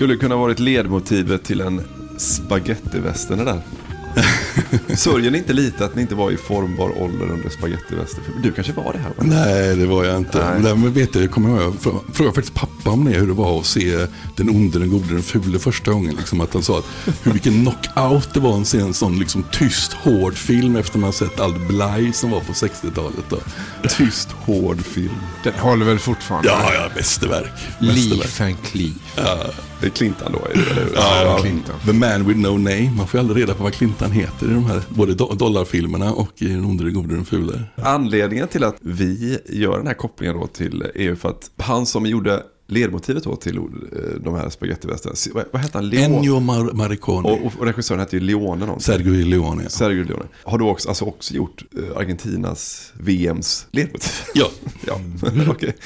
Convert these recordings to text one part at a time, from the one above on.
Skulle kunna varit ledmotivet till en spagettivästern det där. Sörjer ni inte lite att ni inte var i formbar ålder under spagettivästern? För Du kanske var det här? Va? Nej, det var jag inte. Nej. Men vet du, jag kommer ihåg, jag frå- frågade faktiskt pappa om det, hur det var att se den onde, den gode, den fule första gången. Liksom, att han sa att hur mycket knockout det var att se en sån liksom, tyst, hård film efter man sett allt blaj som var på 60-talet. Då. Tyst, hård film. Den håller väl fortfarande? Ja, ja, mästerverk. mästerverk. Leaf and Cleave. Det är Clintan då, eller hur? Ja, ja. Clinton. The man with no name. Man får ju aldrig reda på vad Clintan heter i de här både do- dollarfilmerna och i den onde, den gode, den fule. Anledningen till att vi gör den här kopplingen då till EU för att han som gjorde ledmotivet då till eh, de här spagettivästarna, vad, vad hette han? Leone? Ennio Mar- Morricone. Och, och regissören hette ju Leone någonting. Sergio Leone. Ja. Sergio Leone. Har du också, alltså också gjort eh, Argentinas VMs ledmotiv? Ja. ja, okej.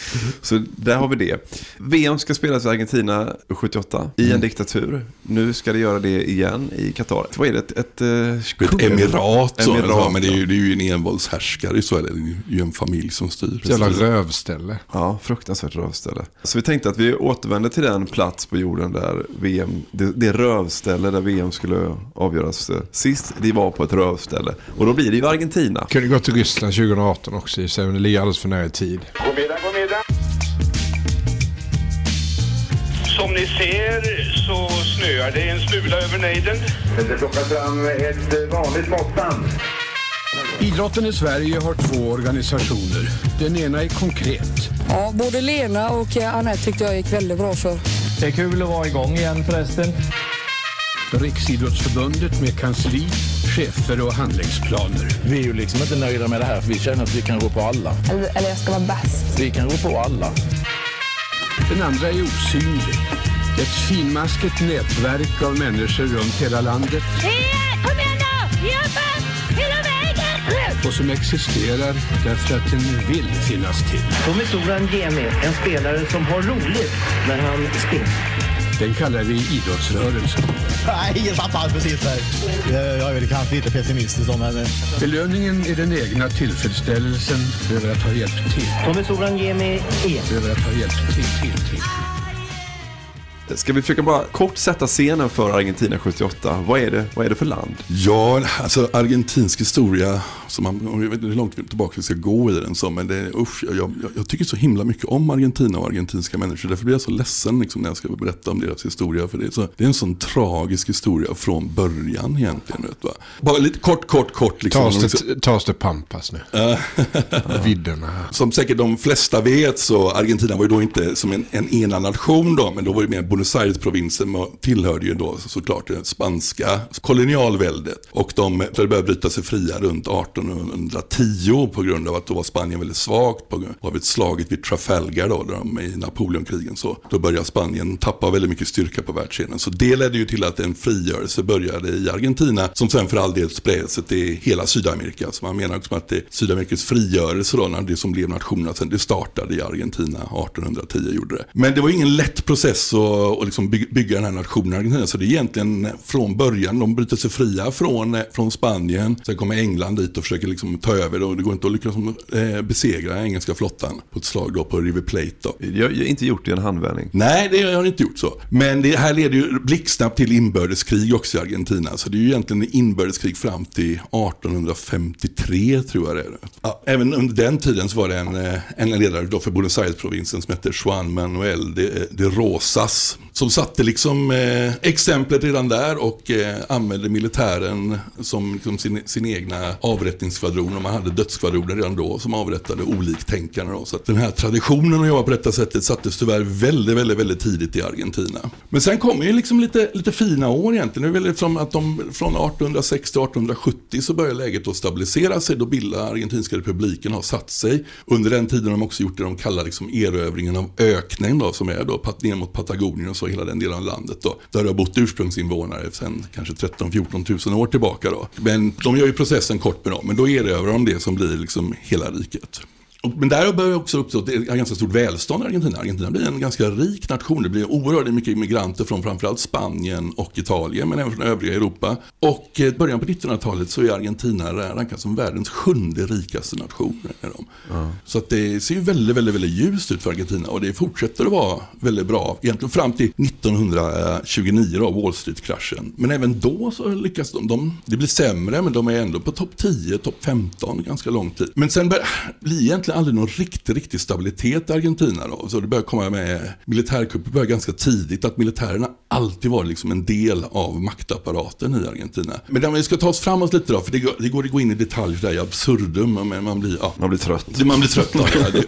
Så där har vi det. VM ska spelas i Argentina 78 i en diktatur. Nu ska det göra det igen i Qatar. Vad är det? Ett, ett, eh, Ett emirat, så, Emirat, ja, men det är, ju, det är ju en envåldshärskare i Sverige. Det är ju en familj som styr. Jävla rövställe. Ja, fruktansvärt rövställe. Så vi tänkte att vi återvänder till den plats på jorden där VM, det, det rövställe där VM skulle avgöras eh, sist. Det var på ett rövställe. Och då blir det ju Argentina. Kunde gå till Ryssland 2018 också i men det ligger alldeles för nära i tid. God middag, god middag. Som ni ser så snöar det en smula över nejden. Det plockas fram ett vanligt måttband. Idrotten i Sverige har två organisationer. Den ena är konkret. Ja, både Lena och eh, Anette tyckte jag gick väldigt bra för. Det är kul att vara igång igen förresten. Riksidrottsförbundet med kansli, chefer och handlingsplaner. Vi är ju liksom inte nöjda med det här för vi känner att vi kan gå på alla. Eller, eller jag ska vara bäst. Vi kan gå på alla. Den andra är osynlig. Ett finmaskigt nätverk av människor runt hela landet Kom igen nu! Jobba! Och som existerar därför att den vill finnas till. Tommy Soran Gemi, en spelare som har roligt när han spelar. Den kallar vi idrottsrörelsen. Nej, satt alls precis där. Jag är väl kanske lite pessimistisk om men... Belöningen är den egna tillfredsställelsen över att ha hjälpt till. Tommy Soran Gemi E. Över att ha hjälpt till, till, till. Ska vi försöka bara kort sätta scenen för Argentina 78? Vad är det, vad är det för land? Ja, alltså argentinsk historia, som man, jag vet inte hur långt tillbaka vi ska gå i den, så, men det, usch, jag, jag, jag tycker så himla mycket om Argentina och argentinska människor. Därför blir jag så ledsen liksom, när jag ska berätta om deras historia. För det är, så, det är en sån tragisk historia från början egentligen. Vet, va? Bara lite kort, kort, kort. Liksom, Ta oss liksom. Pampas nu. Vidderna. Som säkert de flesta vet så Argentina var ju då inte som en, en enad nation då, men då var det mer Buenos Aires-provinsen tillhörde ju då såklart det spanska kolonialväldet. Och de började bryta sig fria runt 1810 på grund av att då var Spanien väldigt svagt på grund av ett slaget vid Trafalgar då, där de i Napoleonkrigen så. Då började Spanien tappa väldigt mycket styrka på världsscenen. Så det ledde ju till att en frigörelse började i Argentina som sen för all del spred sig till hela Sydamerika. Så man menar också att det, Sydamerikas frigörelse då, när det som blev nationerna sen, det startade i Argentina 1810 gjorde det. Men det var ingen lätt process att, att liksom by- bygga den här nationen Argentina. Så det är egentligen från början, de bryter sig fria från, från Spanien. Sen kommer England dit och försöker liksom ta över och det går inte att lyckas eh, besegra engelska flottan på ett slag då på River Plate. Då. Jag har inte gjort det i en handvändning. Nej, det har inte gjort så. Men det här leder ju blixtsnabbt till inbördeskrig också i Argentina. Så det är ju egentligen inbördeskrig fram till 1853 tror jag det är. Ja, även under den tiden så var det en, eh, en ledare då för Buenos Aires-provinsen som hette Juan Manuel de, de Rosas. Som satte liksom eh, exemplet redan där och eh, använde militären som liksom sin, sin egna avrättningsskvadron. Och man hade dödsskvadroner redan då som avrättade oliktänkande. Då. Så att den här traditionen att jobba på detta sättet sattes tyvärr väldigt, väldigt, väldigt tidigt i Argentina. Men sen kommer ju liksom lite, lite fina år egentligen. Det är väl som att de från 1860 till 1870 så börjar läget att stabilisera sig. Då bildar Argentinska republiken har satt sig. Under den tiden har de också gjort det de kallar liksom erövringen av öknen då, som är då ner mot Patagonien och så hela den delen av landet då. Där det har bott ursprungsinvånare sedan kanske 13-14 tusen år tillbaka då. Men de gör ju processen kort med dem, men då erövrar de det som blir liksom hela riket. Men där börjar också uppstå ett ganska stort välstånd i Argentina. Argentina blir en ganska rik nation. Det blir oerhört mycket immigranter från framförallt Spanien och Italien, men även från övriga Europa. Och i början på 1900-talet så är Argentina rankad som världens sjunde rikaste nation. De. Så att det ser ju väldigt, väldigt, väldigt ljust ut för Argentina och det fortsätter att vara väldigt bra. Egentligen fram till 1929 då, Wall Street-kraschen. Men även då så lyckas de. de. Det blir sämre, men de är ändå på topp 10, topp 15 ganska lång tid. Men sen bör- blir egentligen aldrig någon riktig, riktig stabilitet i Argentina. Då. Så det börjar komma med militärkupper börjar ganska tidigt. Att militärerna alltid var liksom en del av maktapparaten i Argentina. Men vi ska ta oss framåt lite då, för det går, det går att gå in i detalj där i absurdum. Men man blir, ja. Man blir trött. Det- Man blir trött av det. det.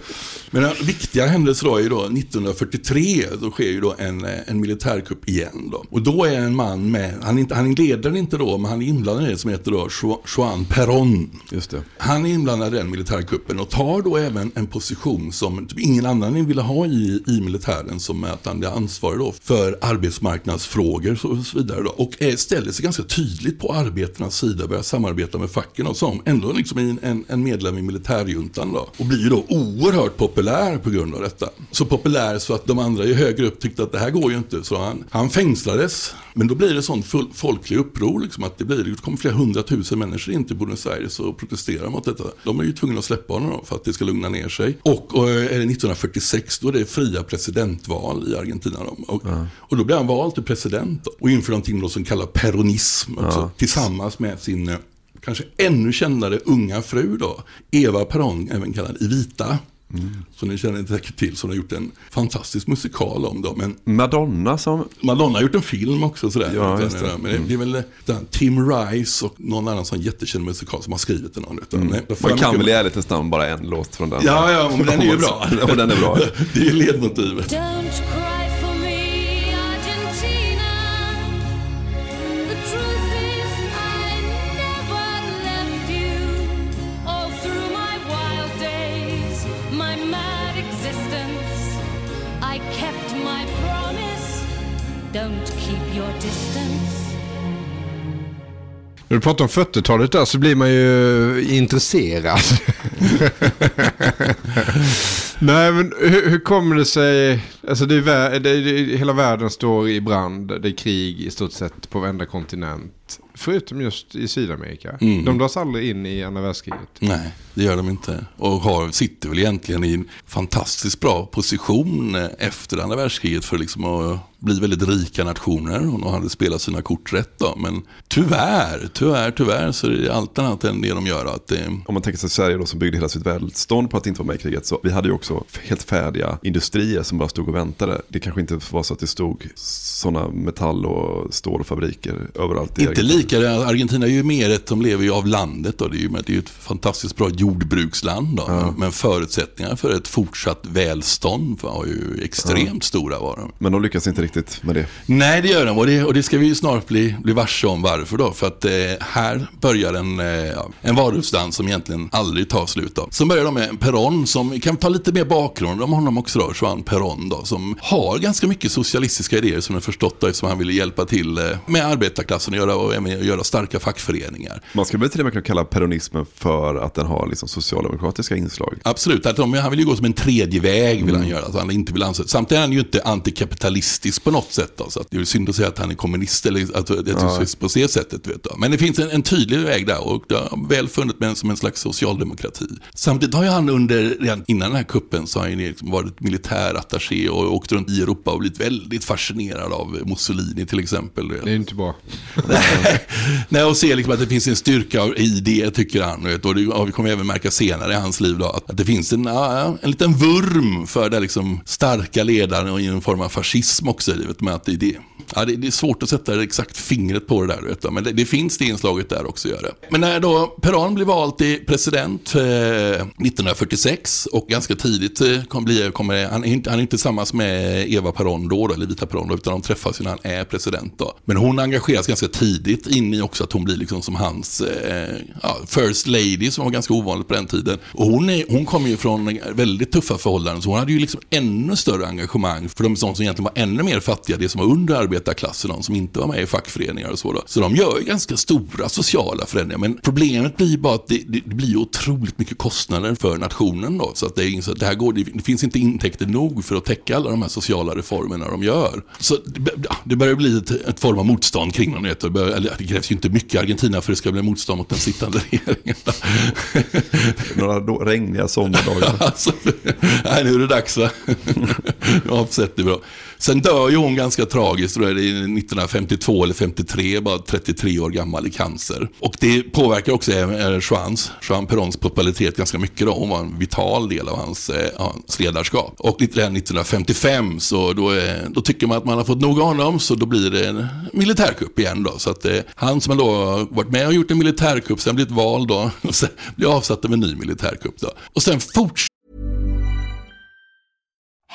Men den viktiga händelser då är ju då 1943, då sker ju då en, eh, en militärkupp igen då. Och då är en man med, han, är inte, han leder inte då, men han är inblandad i det som heter då Ju- Juan Perón. Just det. Han är inblandad i den militärkuppen och tar då även en position som typ ingen annan ville ha i, i militären som är att han är ansvarig då för arbetsmarknadsfrågor och så vidare. Då. Och eh, ställer sig ganska tydligt på arbetarnas sida, börjar samarbeta med facken och som ändå liksom en, en, en medlem i militärjuntan då. Och blir ju då oerhört populär på grund av detta. Så populär så att de andra i högre upp tyckte att det här går ju inte. Så han, han fängslades. Men då blir det sånt full, folklig uppror liksom att det blir, det kommer flera hundratusen människor in till Buenos Aires och protesterar mot detta. De är ju tvungna att släppa honom då för att det ska lugna ner sig. Och, och är det 1946 då är det fria presidentval i Argentina. Då. Och, och då blir han vald till president och inför någonting då som kallas peronism också, Ja. tillsammans med sin eh, kanske ännu kändare unga fru då, Eva Perón, även kallad Evita. Som ni känner säkert till, som har gjort en fantastisk musikal om dem. Men Madonna som... Madonna har gjort en film också sådär. Ja, just det. Men det, det är väl eh, Tim Rice och någon annan sån jättekänd musikal som har skrivit den. om. Nej, får Man kan mycket- väl i ärlighetens namn bara en låt från den. Ja, ja, men den är ju bra. Ja, den är bra. det är ledmotivet. När du pratar om 40-talet där så blir man ju intresserad. Nej, men hur, hur kommer det sig? Alltså det är, vä- det är, det är, hela världen står i brand, det är krig i stort sett på varenda kontinent. Förutom just i Sydamerika. Mm. De dras aldrig in i andra världskriget. Nej, det gör de inte. Och har, sitter väl egentligen i en fantastiskt bra position eh, efter andra världskriget för liksom att bli väldigt rika nationer. Och de hade spelat sina kort rätt då. Men tyvärr, tyvärr, tyvärr så är det allt annat än det de gör. Att det, Om man tänker sig Sverige då som byggde hela sitt välstånd på att inte vara med i kriget. Så vi hade ju också helt färdiga industrier som bara stod och väntade. Det kanske inte var så att det stod sådana metall och stålfabriker överallt. i Inte Argentina. lika, Argentina är ju mer ett, de lever ju av landet då. Det är ju det är ett fantastiskt bra jordbruksland då. Men förutsättningarna för ett fortsatt välstånd var ju extremt stora var de. Men de lyckas inte riktigt med det. Nej, det gör de och det, och det ska vi ju snart bli, bli varse om varför då. För att eh, här börjar en, eh, en varulvsdans som egentligen aldrig tar slut då. Som börjar då med Perón som, vi kan ta lite mer bakgrund om honom också då, Juan Perón då. Som har ganska mycket socialistiska idéer som jag förstått då, eftersom han ville hjälpa till eh, med arbetarklassen och göra, och även göra starka fackföreningar. Man skulle väl till och med kunna kalla peronismen för att den har liksom socialdemokratiska inslag. Absolut, att de, han vill ju gå som en tredje väg vill han göra. Att han inte vill ansluta. Samtidigt är han ju inte antikapitalistisk på något sätt. Då, så att det är synd att säga att han är kommunist eller att det Ja. är på det sättet. Vet du. Men det finns en, en tydlig väg där och det har väl funnit med som en slags socialdemokrati. Samtidigt har ju han under, redan innan den här kuppen så har han liksom varit militärattaché och åkt runt i Europa och blivit väldigt fascinerad av Mussolini till exempel. Det är inte bra. Nej, och se liksom att det finns en styrka i det, tycker han. Vet, och det och vi kommer även märka senare i hans liv då, att, att det finns en, en liten vurm för det liksom starka ledaren och i en form av fascism också. Vet, med att det, det, ja, det, det är svårt att sätta exakt fingret på det där, vet, du, men det, det finns det inslaget där också. Gör det. Men när då Peron blev vald till president eh, 1946 och ganska tidigt eh, kom bli, kommer, han, är inte, han är inte tillsammans med Eva Peron då, då, eller Vita Peron då, utan de träffas ju när han är president. Då. Men hon engageras ganska tidigt in i också att hon blir liksom som hans eh, ja, first lady som var ganska ovanligt på den tiden. Och hon, är, hon kommer ju från väldigt tuffa förhållanden så hon hade ju liksom ännu större engagemang för de som egentligen var ännu mer fattiga, det som var under arbetet, arbetarklassen, de som inte var med i fackföreningar och så. Då. Så de gör ju ganska stora sociala förändringar. Men problemet blir bara att det, det, blir otroligt mycket kostnader för nationen då. Så att det, är, så att det, här går, det, finns inte intäkter nog för att täcka alla de här sociala reformerna de gör. Så det, det börjar bli ett, ett form av motstånd kring dem. Det, börjar, eller, det krävs ju inte mycket Argentina för att det ska bli motstånd mot den sittande regeringen. Några då, regniga sommardagar. alltså, nej, nu är det dags va? Avsätt det bra. Sen dör ju hon ganska tragiskt, tror jag det 1952 eller 53, bara 33 år gammal i cancer. Och det påverkar också eh, eh, Juans, Juan Perons popularitet ganska mycket då. Hon var en vital del av hans, eh, hans ledarskap. Och 1955 så då, eh, då tycker man att man har fått nog av honom så då blir det en militärkupp igen då. Så att eh, han som då har varit med och gjort en militärkupp, sen blivit vald då, och sen blir avsatt av en ny militärkupp då. Och sen fortsätter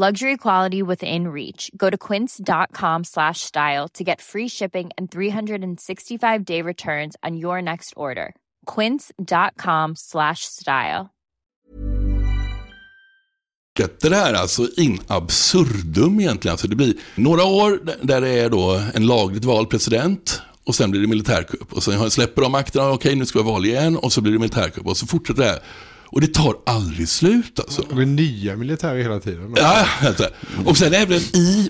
Luxury quality within reach. Go to quince.com slash style to get free shipping and 365 day returns on your next order. Quince.com slash style. det här alltså in absurdum egentligen. Alltså det blir några år där det är då en lagligt vald president och sen blir det militärkupp. Och sen släpper de makten, okej nu ska vi ha val igen och så blir det militärkupp och så fortsätter det här. Och det tar aldrig slut alltså. Det blir nya militärer hela tiden. Ja, alltså. och sen även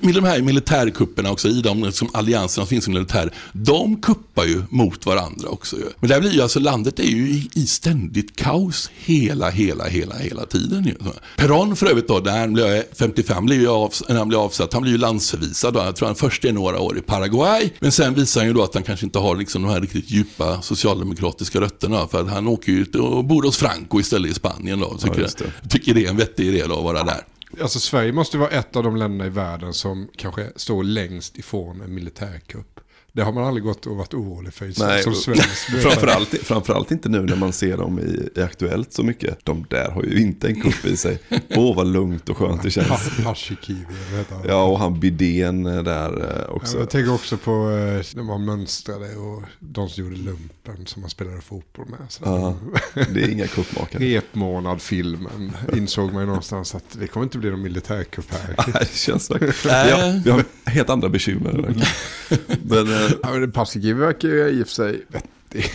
i de här militärkupperna också, i de liksom, allianserna som finns i militär, de kuppar ju mot varandra också. Ju. Men där blir ju alltså, landet är ju i, i ständigt kaos hela, hela, hela, hela tiden. Ju. Perón för övrigt då, när han blev 55, blir ju av, när han blir avsatt, han blir ju landsförvisad. Då. Jag tror han först är några år i Paraguay, men sen visar han ju då att han kanske inte har liksom, de här riktigt djupa socialdemokratiska rötterna, för att han åker ut och bor hos Franco istället i Spanien då. Tycker, Ja, det. tycker det är en vettig idé då att vara där. Alltså Sverige måste vara ett av de länderna i världen som kanske står längst ifrån en militärkupp. Det har man aldrig gått och varit orolig för Nej, som svensk. framförallt, framförallt inte nu när man ser dem i, i Aktuellt så mycket. De där har ju inte en kupp i sig. Åh, vad lugnt och skönt det känns. Pa- Pashikivi, jag vet inte. Ja, och han Bidén där eh, också. Jag tänker också på eh, när man mönstrade och de som gjorde lumpen som man spelade fotboll med. Ja, det är inga kuppmakare. Repmånad-filmen insåg man ju någonstans att det kommer inte bli någon militärkupp här. Nej, det känns verkligen. Vi har, vi har helt andra bekymmer. Men, eh, Ja, men Paasikivi verkar ju i och för sig vettig.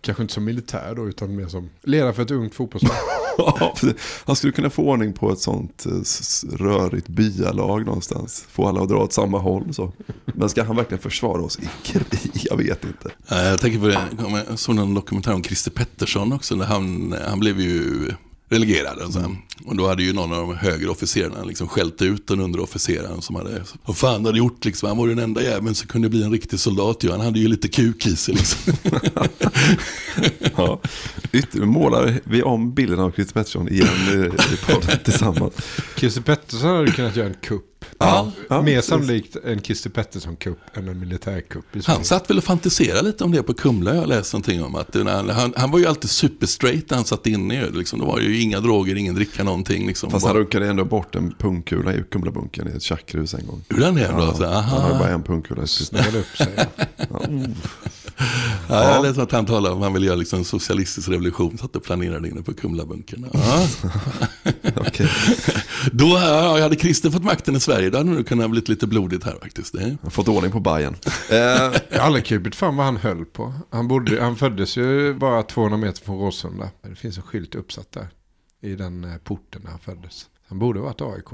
Kanske inte som militär då, utan mer som ledare för ett ungt fotbollslag. Han skulle kunna få ordning på ett sånt eh, rörigt byalag någonstans. Få alla att dra åt samma håll. Så. Men ska han verkligen försvara oss i krig? Jag vet inte. Nej, Jag tänker på det, jag såg en dokumentär om Christer Pettersson också. När han, han blev ju relegerad. Och, så. och då hade ju någon av de högre officerarna liksom skällt ut den underofficeraren som hade, vad fan hade gjort liksom. Han var ju den enda jäveln som kunde bli en riktig soldat ju. Han hade ju lite kuk i sig liksom. Ja. Ytter, målar vi om bilden av Christer Pettersson igen i, i podden tillsammans. Christer Pettersson hade kunnat göra en kupp. Ja, ja, Mer sannolikt en Christer Pettersson-kupp än en militärkupp i. Han satt väl och fantiserade lite om det på Kumla. Jag läste någonting om att han, han, var ju alltid super straight när han satt inne. ju, Liksom. Det var ju inga droger, ingen dricka, någonting. Liksom. Fast han runkade ändå bort en pungkula i Kumlabunkern i ett tjackrus en gång. Gjorde han det då? Så, aha. han hade bara en pungkula. Snällade upp sig. Ja. Ja, jag läste att han talade om att han ville göra liksom en socialistisk revolution. Satt och planerade inne på Kumlabunkern. Ja. Okej. Då ja, hade Christer fått makten i Sverige. Då hade det nog kunnat bli lite blodigt här faktiskt. Det. fått ordning på Bajen. Eh, Jag har aldrig krupit fram vad han höll på. Han, bodde, han föddes ju bara 200 meter från Råsunda. Det finns en skylt uppsatt där. I den eh, porten där han föddes. Han borde ha varit aik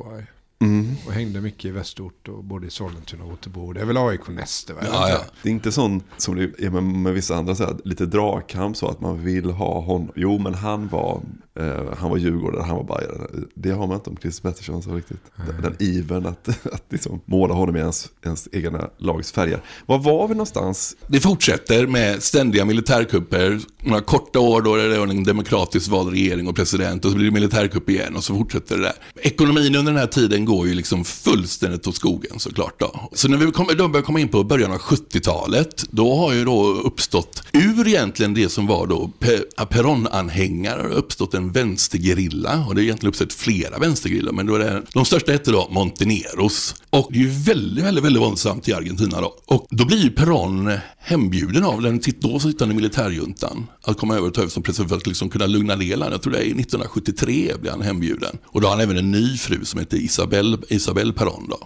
Mm. Och hängde mycket i västort och både i Sollentuna och Rotebro. Det är väl AIK nästa väl? Ja, ja. Det är inte sån som det är med, med vissa andra, så här, lite dragkamp så att man vill ha honom. Jo, men han var, eh, han var djurgårdare, han var bajare. Det har man inte om Christer Pettersson så riktigt. Den, den ivern att, att liksom måla honom i ens, ens egna lags färger. Var var vi någonstans? det fortsätter med ständiga militärkupper. Några korta år då är det en demokratiskt vald regering och president. Och så blir det militärkupp igen och så fortsätter det där. Ekonomin under den här tiden går ju liksom fullständigt åt skogen såklart. Då. Så när vi kommer, då börjar komma in på början av 70-talet. Då har ju då uppstått, ur egentligen det som var då pe- Peron-anhängare, uppstått en vänstergerilla. Och det är egentligen uppstått flera vänstergerillor. Men då är det, de största hette då Monteneros. Och det är ju väldigt, väldigt, väldigt våldsamt i Argentina då. Och då blir ju Peron hembjuden av den då sittande militärjuntan att komma över och ta över som president för att liksom kunna lugna ner. Jag tror det är 1973 blir han hembjuden. Och då har han även en ny fru som heter Isabel, Isabel Peron då.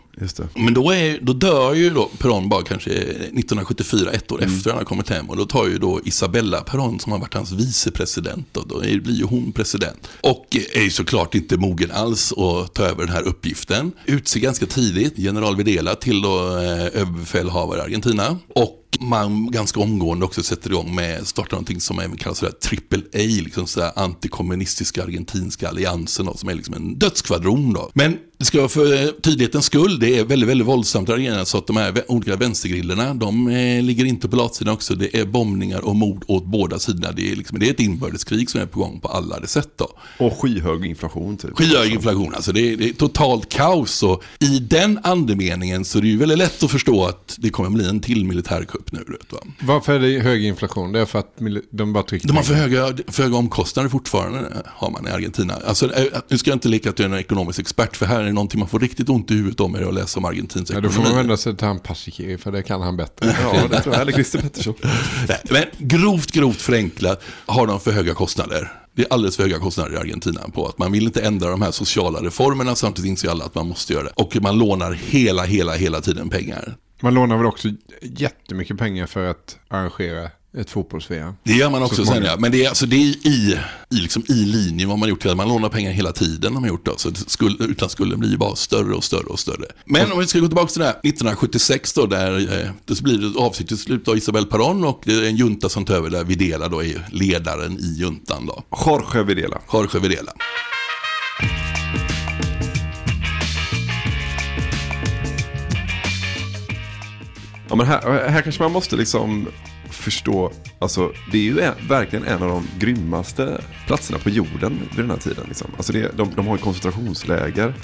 Men då, är, då dör ju då Peron bara kanske 1974, ett år efter han har kommit hem. Och då tar ju då Isabella Peron som har varit hans vicepresident. Då, då blir ju hon president. Och är ju såklart inte mogen alls att ta över den här uppgiften. Utser ganska tidigt general Videla till då, eh, överbefälhavare i Argentina. Och man ganska omgående också sätter igång med starta någonting som även kallas för triple A, liksom så antikommunistiska argentinska alliansen då, som är liksom en dödskvadron då. Men det ska vara för eh, tydlighetens skull, det är väldigt, väldigt våldsamt där så att de här olika vänstergrillorna, de eh, ligger inte på latsidan också. Det är bombningar och mord åt båda sidorna. Det är, liksom, det är ett inbördeskrig som är på gång på alla sätt då. Och skyhög inflation typ. Skyhög inflation, alltså det är, det är totalt kaos. Och I den andemeningen så är det ju väldigt lätt att förstå att det kommer bli en till militärkupp nu. Vet, va? Varför är det hög inflation? Det är för att de bara trycker De har för höga, för höga omkostnader fortfarande, har man i Argentina. Alltså, eh, nu ska jag inte leka att jag är en ekonomisk expert, för här är det någonting man får riktigt ont i huvudet om är att läsa om Argentins Ja, ekonomi. då får man vända sig till han Paasikivi för det kan han bättre. Ja, det tror jag. Eller Christer Pettersson. Nej, Men grovt, grovt förenklat har de för höga kostnader. Det är alldeles för höga kostnader i Argentina på att man vill inte ändra de här sociala reformerna samtidigt inser alla att man måste göra det. Och man lånar hela, hela, hela tiden pengar. Man lånar väl också jättemycket pengar för att arrangera ett fotbolls-VM. Det gör man Så också sen ja. Men det är, alltså, det är i, i, liksom, i linje vad man gjort. Man lånar pengar hela tiden. Har man gjort då. Så skuld, utlandsskulden blir bara större och större och större. Men om vi ska gå tillbaka till det här 1976 då. Där eh, det blir det avsiktligt slut av Isabel Perón och det är en junta som tar över där Videla då är ledaren i juntan då. Jorge Videla. Jorge Videla. Ja, men här, här kanske man måste liksom förstå, alltså det är ju en, verkligen en av de grymmaste platserna på jorden vid den här tiden. Liksom. Alltså det, de, de har ju koncentrationsläger.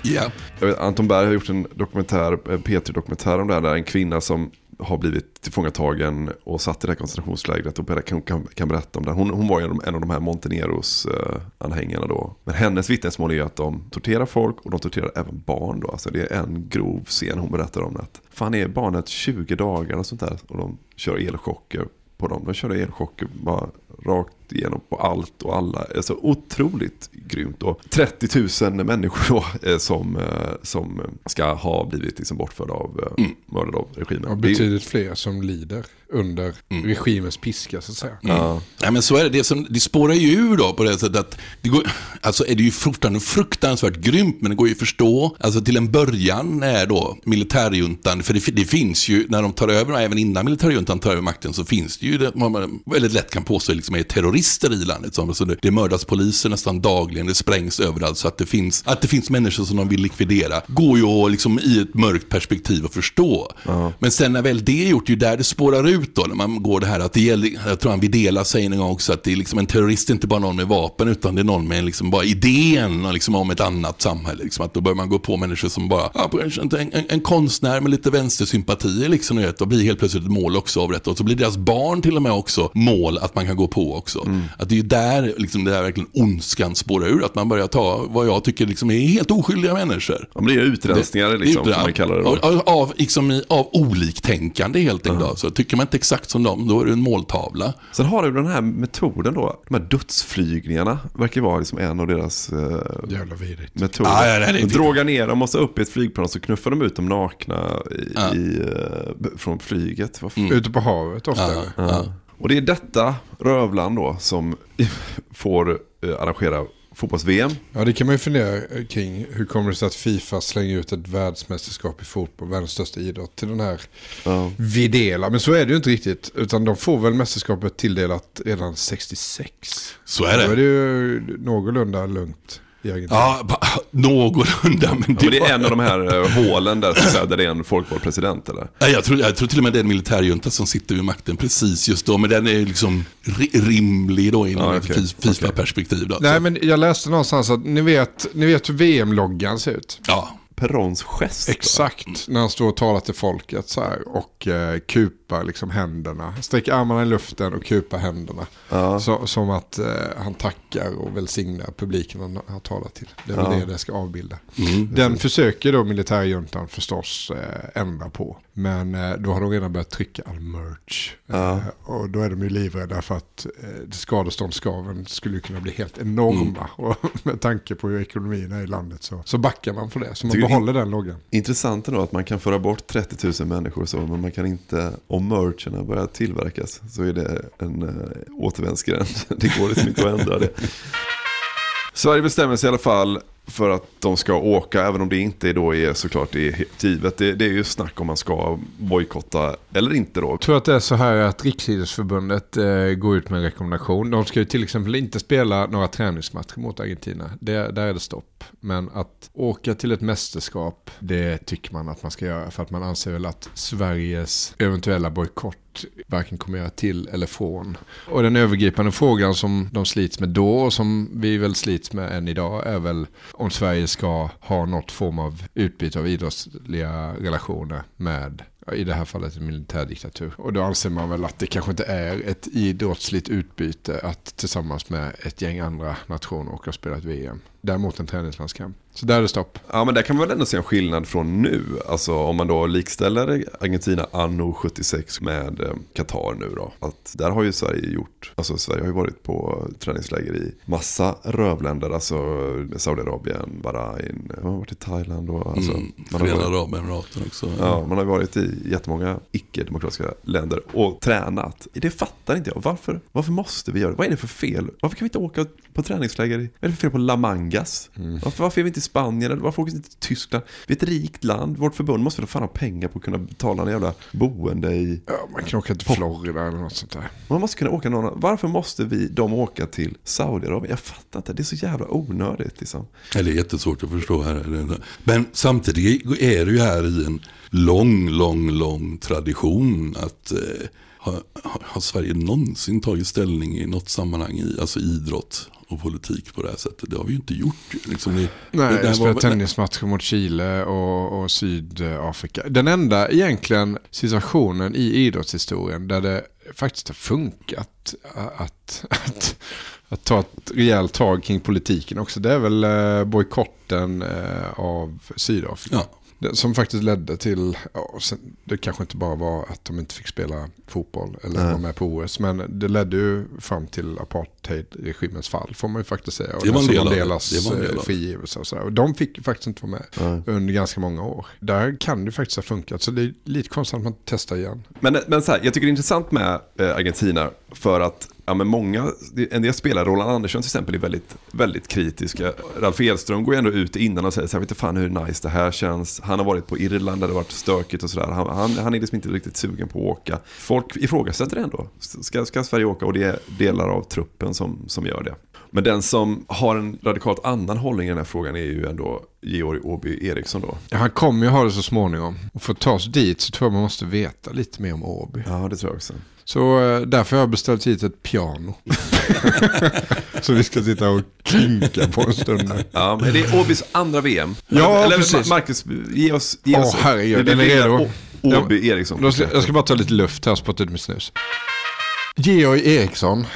Jag vet, Anton Berg har gjort en dokumentär, en P3-dokumentär om det här, där en kvinna som har blivit tillfångatagen och satt i det här koncentrationslägret och kan, kan, kan berätta om det. Hon, hon var ju en av de här Monteneros eh, anhängarna då. Men hennes vittnesmål är att de torterar folk och de torterar även barn då. Alltså det är en grov scen hon berättar om det. Fan är barnet 20 dagar och sånt där och de kör elchocker på dem. De körde elchocker bara rakt igenom på allt och alla. Alltså otroligt grymt. Och 30 000 människor då, eh, som, eh, som ska ha blivit liksom bortförda av, mm. mördade av regimen. Och betydligt fler som lider under mm. regimens piska så att säga. Mm. Ja. ja. men så är det. Det, som, det spårar ju ur då på det sättet att det går, alltså är det ju fortfarande fruktansvärt grymt men det går ju att förstå. Alltså till en början är då militärjuntan, för det, det finns ju när de tar över, även innan militärjuntan tar över makten så finns det ju det man väldigt lätt kan påstå liksom är terrorister i landet. Så det, det mördas poliser nästan dagligen, det sprängs överallt så att det finns, att det finns människor som de vill likvidera går ju att liksom i ett mörkt perspektiv att förstå. Uh Men sen när väl det är gjort, det är ju där det spårar ut ut då när man går det här att det gäller, jag tror han Videla säger en gång också att det är liksom en terrorist är inte bara någon med vapen utan det är någon med liksom bara idén liksom om ett annat samhälle. Liksom, att då börjar man gå på människor som bara, ja, en, en, en konstnär med lite vänstersympatier liksom, vet, och blir helt plötsligt ett mål också av detta. Och så blir deras barn till och med också mål att man kan gå på också. Mm. Att det är ju där liksom, det där verkligen ondskan spårar ur, att man börjar ta vad jag tycker liksom är helt oskyldiga människor. Ja, men det är utrensningar liksom, som man kallar det. Av, av, liksom, av oliktänkande helt enkelt. Mm. Så tycker man inte exakt som dem, då är du en måltavla. Sen har du den här metoden då, de här dödsflygningarna verkar vara liksom en av deras eh, Jävla metoder. Ah, ja, de drogar ner dem och så upp i ett flygplan och så knuffar de ut dem nakna i, ja. i, uh, från flyget. Mm. Ute på havet ofta. Ja, ja. Och det är detta rövland då som får uh, arrangera fotbolls-VM. Ja, det kan man ju fundera kring. Hur kommer det sig att Fifa slänger ut ett världsmästerskap i fotboll, världens största idrott, till den här ja. Videla. Men så är det ju inte riktigt. Utan de får väl mästerskapet tilldelat redan 66. Så är det. Då är det ju någorlunda lugnt. Ja, någorlunda. Men det, ja, men det är en av de här uh, hålen där, så säga, där det är en folkvald president eller? Ja, jag, tror, jag tror till och med det är en militärjunta som sitter vid makten precis just då. Men den är liksom rimlig då inom ja, okay. ett FIFA-perspektiv. Okay. Nej, men jag läste någonstans att ni vet, ni vet hur VM-loggan ser ut. Ja. Perrons gest. Exakt, va? när han står och talar till folket så här, och eh, kupar liksom händerna. Sträcker armarna i luften och kupar händerna. Ja. Så, som att eh, han tackar och välsignar publiken han har talat till. Det är ja. det det ska avbilda. Mm. Den försöker då militärjuntan förstås eh, ändra på. Men eh, då har de redan börjat trycka all merch. Ja. Eh, och då är de ju livrädda för att eh, skadeståndskraven skulle kunna bli helt enorma. Mm. Och med tanke på hur ekonomin är i landet så, så backar man för det. Så man behåller den loggan. Intressant ändå att man kan föra bort 30 000 människor så, men man kan inte, om mercherna börjar tillverkas så är det en äh, återvändsgränd. Det går liksom inte att ändra det. Sverige bestämmer sig i alla fall för att de ska åka, även om det inte då är såklart är givet. Det, det är ju snack om man ska bojkotta eller inte då. Jag tror att det är så här att Riksidrottsförbundet eh, går ut med en rekommendation. De ska ju till exempel inte spela några träningsmatcher mot Argentina. Det, där är det stopp. Men att åka till ett mästerskap, det tycker man att man ska göra. För att man anser väl att Sveriges eventuella bojkott varken kommer göra till eller från. Och den övergripande frågan som de slits med då och som vi väl slits med än idag är väl om Sverige ska ha något form av utbyte av idrottsliga relationer med i det här fallet en militärdiktatur. Och då anser man väl att det kanske inte är ett idrottsligt utbyte att tillsammans med ett gäng andra nationer åka och spela ett VM. Däremot en träningslandskamp. Så där är det stopp. Ja men där kan man väl ändå se en skillnad från nu. Alltså om man då likställer Argentina anno 76 med eh, Qatar nu då. Att där har ju Sverige gjort, alltså Sverige har ju varit på träningsläger i massa rövländer. Alltså Saudiarabien, Bahrain, man har varit i Thailand och alltså. Mm, Förenade Arabemiraten också. Ja, man har varit i jättemånga icke-demokratiska länder och tränat. Det fattar inte jag. Varför, varför måste vi göra det? Vad är det för fel? Varför kan vi inte åka på träningsläger? Vad är det för fel på La Mangas? Mm. Varför, varför är vi inte i Spanien? Eller varför åker vi inte till Tyskland? Vi är ett rikt land. Vårt förbund måste väl fan ha pengar på att kunna betala en jävla boende i... Ja, man kan åka till Florida eller något sånt där. Man måste kunna åka någon Varför måste vi, de åka till Saudiarabien? Jag fattar inte. Det är så jävla onödigt liksom. Det är jättesvårt att förstå här. Men samtidigt är det ju här i en lång, lång, lång tradition att eh, har, har, Sverige någonsin tagit ställning i något sammanhang i alltså idrott och politik på det här sättet? Det har vi ju inte gjort. Liksom det, Nej, jag spelade tennismatcher mot Chile och, och Sydafrika. Den enda egentligen situationen i idrottshistorien där det faktiskt har funkat att, att, att ta ett rejält tag kring politiken också. Det är väl eh, bojkotten eh, av Sydafrika. Det- Som faktiskt ledde till, ja, sen, det kanske inte bara var att de inte fick spela fotboll eller Nej. vara med på OS. Men det ledde ju fram till apartheidregimens fall får man ju faktiskt säga. Och Det var en del. Mandelas del eh, det. frigivelse och sådär. Och de fick ju faktiskt inte vara med under ganska många år. Där kan det faktiskt ha funkat. Så det är lite konstigt att man testar igen. Men, men så här, jag tycker det är intressant med eh, Argentina för att ja, men många, en del spelare, Roland Andersson till exempel, är väldigt, väldigt kritiska. Ralf Edström går ju ändå ut innan och säger så här, vet inte fan hur nice det här känns. Han har varit på Irland där det varit stökigt och sådär. Han, han, han är liksom inte riktigt sugen på att åka. Folk ifrågasätter det ändå. Ska, ska Sverige åka? Och det är delar av truppen som, som gör det. Men den som har en radikalt annan hållning i den här frågan är ju ändå Georg Åby Eriksson då. Ja, han kommer ju ha det så småningom. Och för att ta oss dit så tror jag man måste veta lite mer om Åby. Ja, det tror jag också. Så eh, därför har jag beställt hit ett piano. så vi ska sitta och klinka på en stund. Ja, men det är Åbys andra VM. Ja, Eller, precis. Marcus, ge oss... Ge Åh oss herregud, det den är redo. Åby Eriksson. Då ska, jag ska bara ta lite luft här och spotta ut mitt snus. Georg Eriksson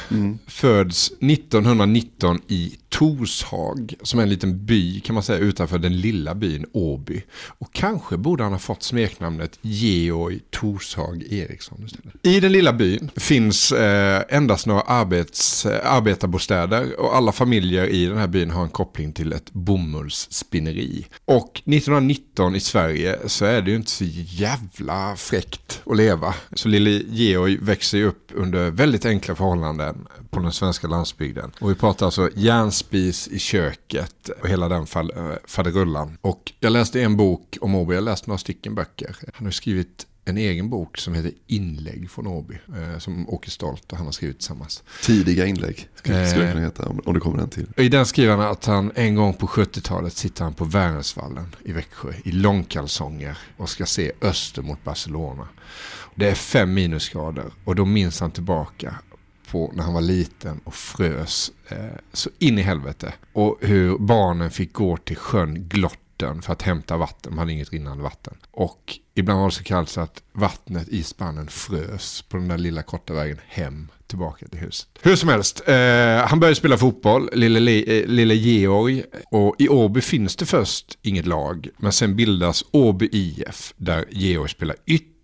föds 1919 i Torshag, som är en liten by kan man säga utanför den lilla byn Åby. Och kanske borde han ha fått smeknamnet Georg Torshag Eriksson istället. I den lilla byn finns eh, endast några arbets, eh, arbetarbostäder och alla familjer i den här byn har en koppling till ett bomullsspinneri. Och 1919 i Sverige så är det ju inte så jävla fräckt att leva. Så lille Georg växer ju upp under väldigt enkla förhållanden på den svenska landsbygden. Och vi pratar alltså järnspis i köket och hela den fall, äh, faderullan. Och jag läste en bok om Åby, jag har läst några stycken böcker. Han har skrivit en egen bok som heter Inlägg från Åby. Eh, som Åke Stolt och han har skrivit tillsammans. Tidiga inlägg skulle, det Eh. kunna heta om, om det kommer en till. I den skriver han att han en gång på 70-talet sitter han på Värnsvallen i Växjö i långkalsonger och ska se öster mot Barcelona. Det är fem minusgrader och då minns han tillbaka på när han var liten och frös eh, så in i helvete. Och hur barnen fick gå till sjön Glotten för att hämta vatten. De hade inget rinnande vatten. Och ibland var det så kallt så att vattnet i spannen frös på den där lilla korta vägen hem tillbaka till huset. Hur som helst, eh, han började spela fotboll, lille, Le- eh, lille Georg. Och i Åby finns det först inget lag, men sen bildas Åby IF där Georg spelar ytter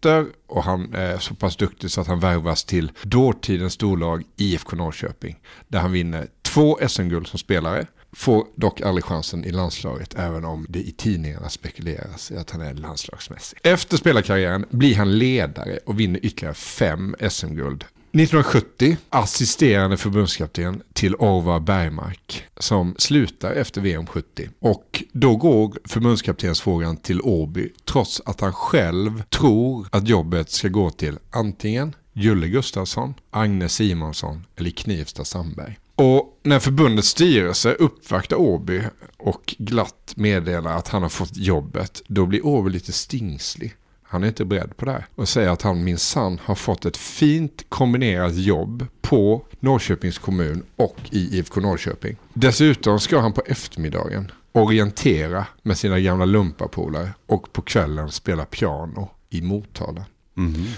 och han är så pass duktig så att han värvas till dåtidens storlag IFK Norrköping. Där han vinner två SM-guld som spelare. Får dock aldrig chansen i landslaget även om det i tidningarna spekuleras i att han är landslagsmässig. Efter spelarkarriären blir han ledare och vinner ytterligare fem SM-guld 1970 assisterande förbundskapten till Orvar Bergmark som slutar efter VM 70. Och då går förbundskaptensfrågan till Åby trots att han själv tror att jobbet ska gå till antingen Julle Gustafsson, Agne Simonsson eller Knivsta Sandberg. Och när förbundets styrelse uppvaktar Åby och glatt meddelar att han har fått jobbet, då blir Åby lite stingslig. Han är inte beredd på det här. Och säger att han minsann har fått ett fint kombinerat jobb på Norrköpings kommun och i IFK Norrköping. Dessutom ska han på eftermiddagen orientera med sina gamla lumpapolare och på kvällen spela piano i Motala.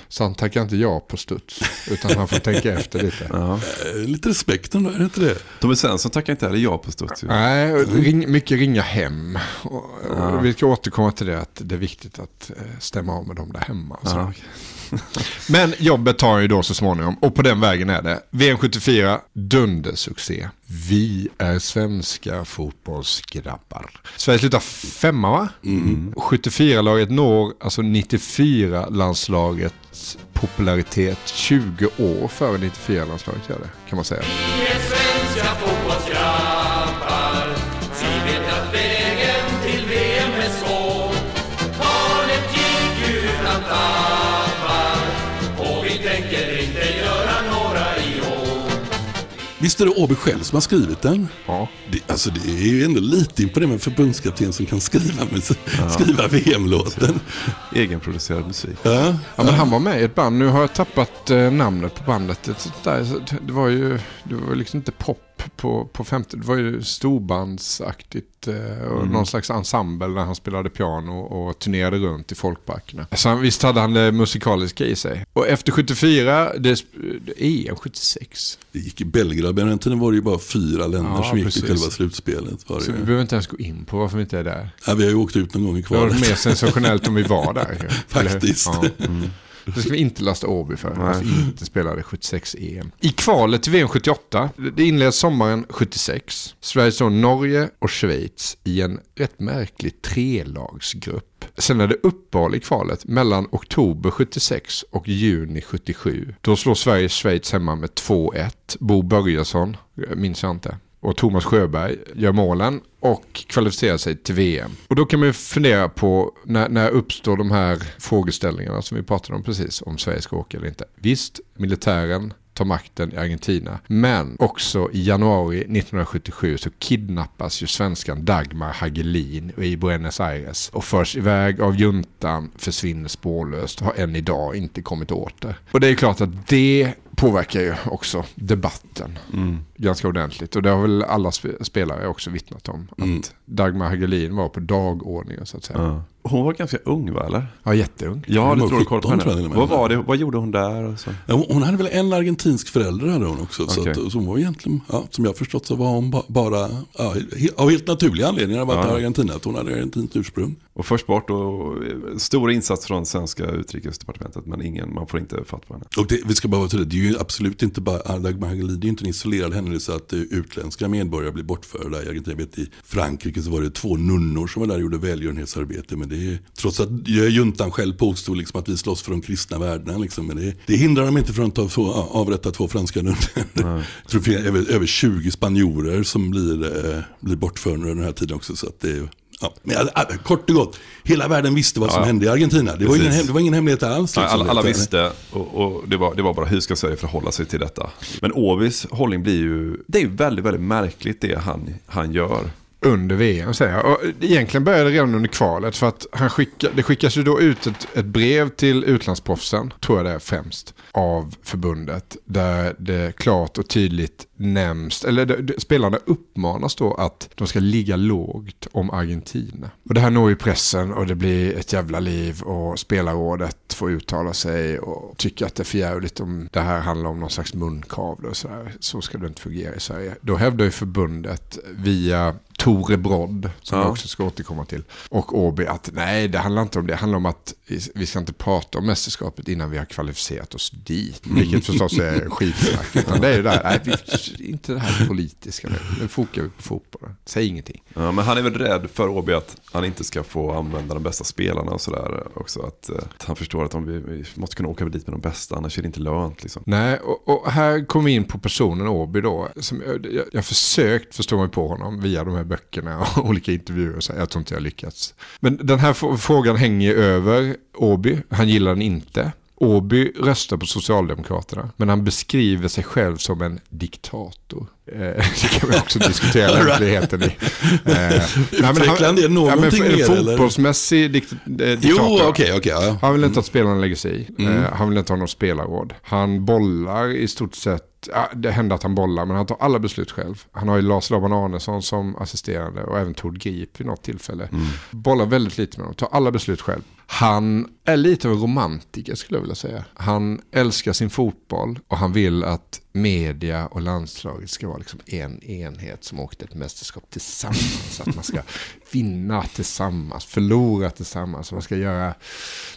Så han tackar inte ja på studs, utan han får tänka efter lite. Ja. Eh, Lite respekt ändå, är det inte det? Tommy Svensson tackar inte heller ja på studs. ju. Nej, ring, mycket ringa hem. Och, och Ja. Vi ska återkomma till det, att det är viktigt att eh, stämma av med dem där hemma. och så. Ja. Men jobbet tar han ju då så småningom och på den vägen är det. VM 74, dundersuccé. Vi är svenska fotbollsgrabbar. Sverige slutar femma va? 74-laget når alltså 94-landslagets popularitet 20 år före 94-landslaget gör det, kan man säga. Vi är svenska Visst är det Åby själv som har skrivit den? Ja. Det, alltså det är ju ändå lite imponerande med en förbundskapten som kan skriva, musik, Ja. skriva VM-låten. Egenproducerad musik. Ja. Ja, men han var med i ett band. Nu har jag tappat eh, namnet på bandet. Det, där, det var ju det var liksom inte pop på, på 50 Det var ju storbandsaktigt. Eh, och Mm. Någon slags ensemble där han spelade piano och turnerade runt i folkparkerna. Så han, visst hade han det musikaliska i sig. Och efter 74, det, det EM 76. Det gick i Belgrad, men den tiden var det ju bara fyra länder Ja, som gick precis. i själva slutspelet. Var det Så vi behöver inte ens gå in på varför vi inte är där. Ja, vi har ju åkt ut någon gång i Det var mer sensationellt om vi var där. Faktiskt. Ja. Det ska vi inte lasta Åby för. Nej. Att vi inte spelade 76 EM. I kvalet till VM 78, det inleds sommaren 76. Sverige står Norge och Schweiz i en rätt märklig trelagsgrupp. Sen är det uppehåll i kvalet mellan oktober 76 och juni 77. Då slår Sverige Schweiz hemma med 2-1. Bo Börjesson, minns jag inte. Och Thomas Sjöberg gör målen och kvalificerar sig till VM. Och då kan man ju fundera på när, när uppstår de här frågeställningarna som vi pratade om precis, om Sverige ska åka eller inte. Visst, militären tar makten i Argentina. Men också i januari 1977 så kidnappas ju svenskan Dagmar Hagelin i Buenos Aires och förs iväg av juntan, försvinner spårlöst, har än idag inte kommit åter. Och det är klart att det påverkar ju också debatten Mm. ganska ordentligt. Och det har väl alla spe- spelare också vittnat om. Mm. Att Dagmar Hagelin var på dagordningen så att säga. Ja. Hon var ganska ung va, eller? Ja, jätteung. Ja, Hon det var tror jag koll på 17 tror jag henne. Vad var det? Vad gjorde hon där? Och så? Ja, hon- hade väl en argentinsk förälder hade hon också. Så, Okej. att, så hon var egentligen, ja, som jag har förstått så var hon ba, bara, ja, he- av helt naturliga anledningar var Ja. ja. Argentina, att hon hade argentinskt ursprung. Och först bort och eh, stor insats från svenska utrikesdepartementet men ingen, man får inte fatt på henne. Och det, vi ska bara vara tydliga, det är ju absolut inte bara Dagmar Hagelin, det är ju inte en isolerad händelse att eh, utländska medborgare blir bortförda i Argentina. Jag vet, I Frankrike så var det två nunnor som var där och gjorde välgörenhetsarbete. Men det är, trots att juntan själv påstod liksom att vi slåss för de kristna värdena. Liksom, men det, det hindrar dem inte från att ta, så, avrätta två franska nunnor. Jag tror det är över, över 20 spanjorer som blir, eh, blir bortförda under den här tiden också. Så att det Ja, men, kort och gott, hela världen visste vad som Ja, hände i Argentina. Det var, ingen, det var ingen hemlighet alls. Liksom. alla, alla visste och, och det, var, det var bara hur ska Sverige förhålla sig till detta. Men Åbys hållning blir ju, det är ju väldigt, väldigt märkligt det han, han gör. Under VM säger jag. Och egentligen började det redan under kvalet. För att han skicka, det skickas ju då ut ett, ett brev till utlandsproffsen, tror jag det är främst, av förbundet. Där det klart och tydligt nämns, eller det, det, spelarna uppmanas då att de ska ligga lågt om Argentina. Och det här når ju pressen och det blir ett jävla liv och spelarrådet får uttala sig och tycker att det är förjävligt om det här handlar om någon slags munkavle och sådär. Så ska det inte fungera i Sverige. Då hävdar ju förbundet via Tore Brodd, som Ja. jag också ska återkomma till, och Åby att nej, det handlar inte om det. Det handlar om att vi- ska inte prata om mästerskapet innan vi har kvalificerat oss dit. Vilket förstås är skitsnack. Utan det är ju det här, nej, vi, inte det här politiska nu. Nu fokar vi på fotbollen. Säg ingenting. Ja, men han är väl rädd för Åby att han inte ska få använda de bästa spelarna och sådär också. Att, eh, att han förstår att om vi, vi måste kunna åka dit med de bästa, annars är det inte lönt liksom. Nej, och, och här kommer vi in på personen Åby då. Som jag, jag, jag har försökt förstå mig på honom via de här böckerna och olika intervjuer. Så jag tror inte jag lyckats. Men den här frågan hänger över Åby. Han gillar den inte. Åby röstar på Socialdemokraterna, men han beskriver sig själv som en diktator. Eh, det kan vi också diskutera lämpligheten i. Eh, Utveckla det någonting men mer, eller? Fotbollsmässig dikt, eh, Jo, diktator. okej, okej. ja. Han vill inte att spelarna lägger sig i. Mm. Eh, han vill inte ha någon spelarråd. Han bollar i stort sett, ja, det händer att han bollar, men han tar alla beslut själv. Han har ju Lars Laban Arnesson som assisterande och även Tord Grip vid något tillfälle. Bollar väldigt lite med dem, tar alla beslut själv. Han är lite av en romantiker skulle jag vilja säga. Han älskar sin fotboll och han vill att media och landslaget ska vara liksom en enhet som åkte ett mästerskap tillsammans. Att man ska vinna tillsammans, förlora tillsammans. Man ska göra,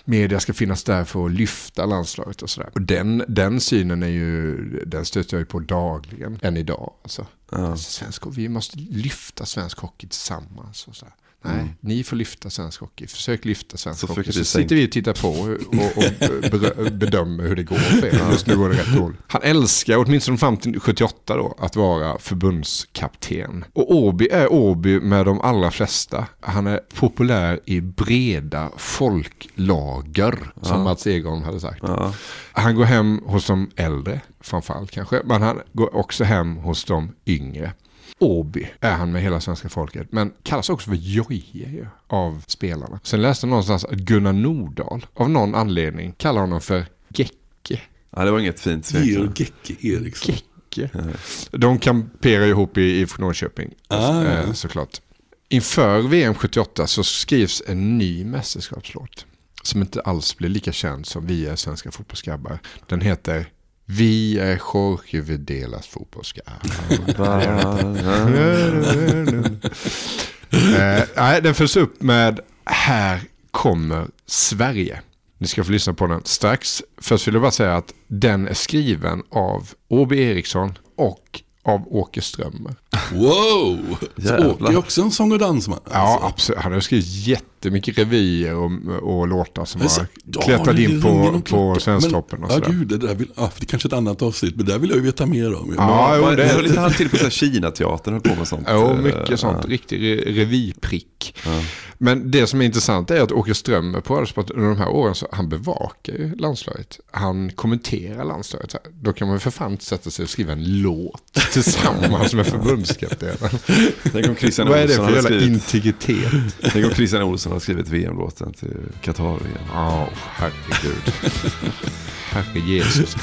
media ska finnas där för att lyfta landslaget och sådär. Och den, den synen är ju, den stöter jag ju på dagligen, än idag. Alltså. Alltså, svensk, vi måste lyfta svensk hockey tillsammans. Och sådär. Nej, ni får lyfta svensk hockey. Försök lyfta svensk Så hockey. Så sitter vi och tittar på och, och, bedömer hur det går för er. Just nu går det rätt dåligt. Han älskar, åtminstone fram till 78 då, att vara förbundskapten. Och Åby är Åby med de allra flesta. Han är populär i breda folklager, som Ja. Mats Egon hade sagt. Ja. Han går hem hos de äldre, framförallt kanske. Men han går också hem hos de yngre. Åby är han med hela svenska folket. Men kallas också för Jojje av spelarna. Sen läste jag någonstans att Gunnar Nordahl av någon anledning kallar honom för Gecke. Ja, det var inget fint svek. Gecke Eriksson. Gecke. De kamperar ihop i IFK Norrköping. Ah. eh, Såklart. Inför VM 78 så skrivs en ny mästerskapslåt. Som inte alls blir lika känd som Vi är svenska fotbollsgrabbar. Den heter Vi är Jorge Videlas fotbollsgrabbar. eh, nej, den följs upp med Här kommer Sverige. Ni ska få lyssna på den strax. Först vill jag bara säga att den är skriven av Åby Eriksson och av Åke Strömmer. Wow! Så. Åke är också en sång och dansman. Ja, absolut. Han har skrivit jättemycket revyer och, och låtar som har ja, klättrat in på, och på. Svensktoppen och Ja, gud, det där vill, ja, det är kanske ett annat avsnitt, men det där vill jag ju veta mer om. Ja, jo, det höll inte han till på Kina-teatern höll på med sånt? Ja, eh, mycket sånt. ja. Riktig re- revyprick. Men det som är intressant är att Åke Strömmer på Radiosport under de här åren, så han bevakar ju landslaget. Han kommenterar landslaget. Då kan man ju för fan inte sätta sig och skriva en låt tillsammans med förbundskaptenen. Tänk om Christian Vad är det för jävla integritet? Tänk om Christian Olsson har skrivit VM-låten till Qatar igen. Ja, herregud. Herre Jesus.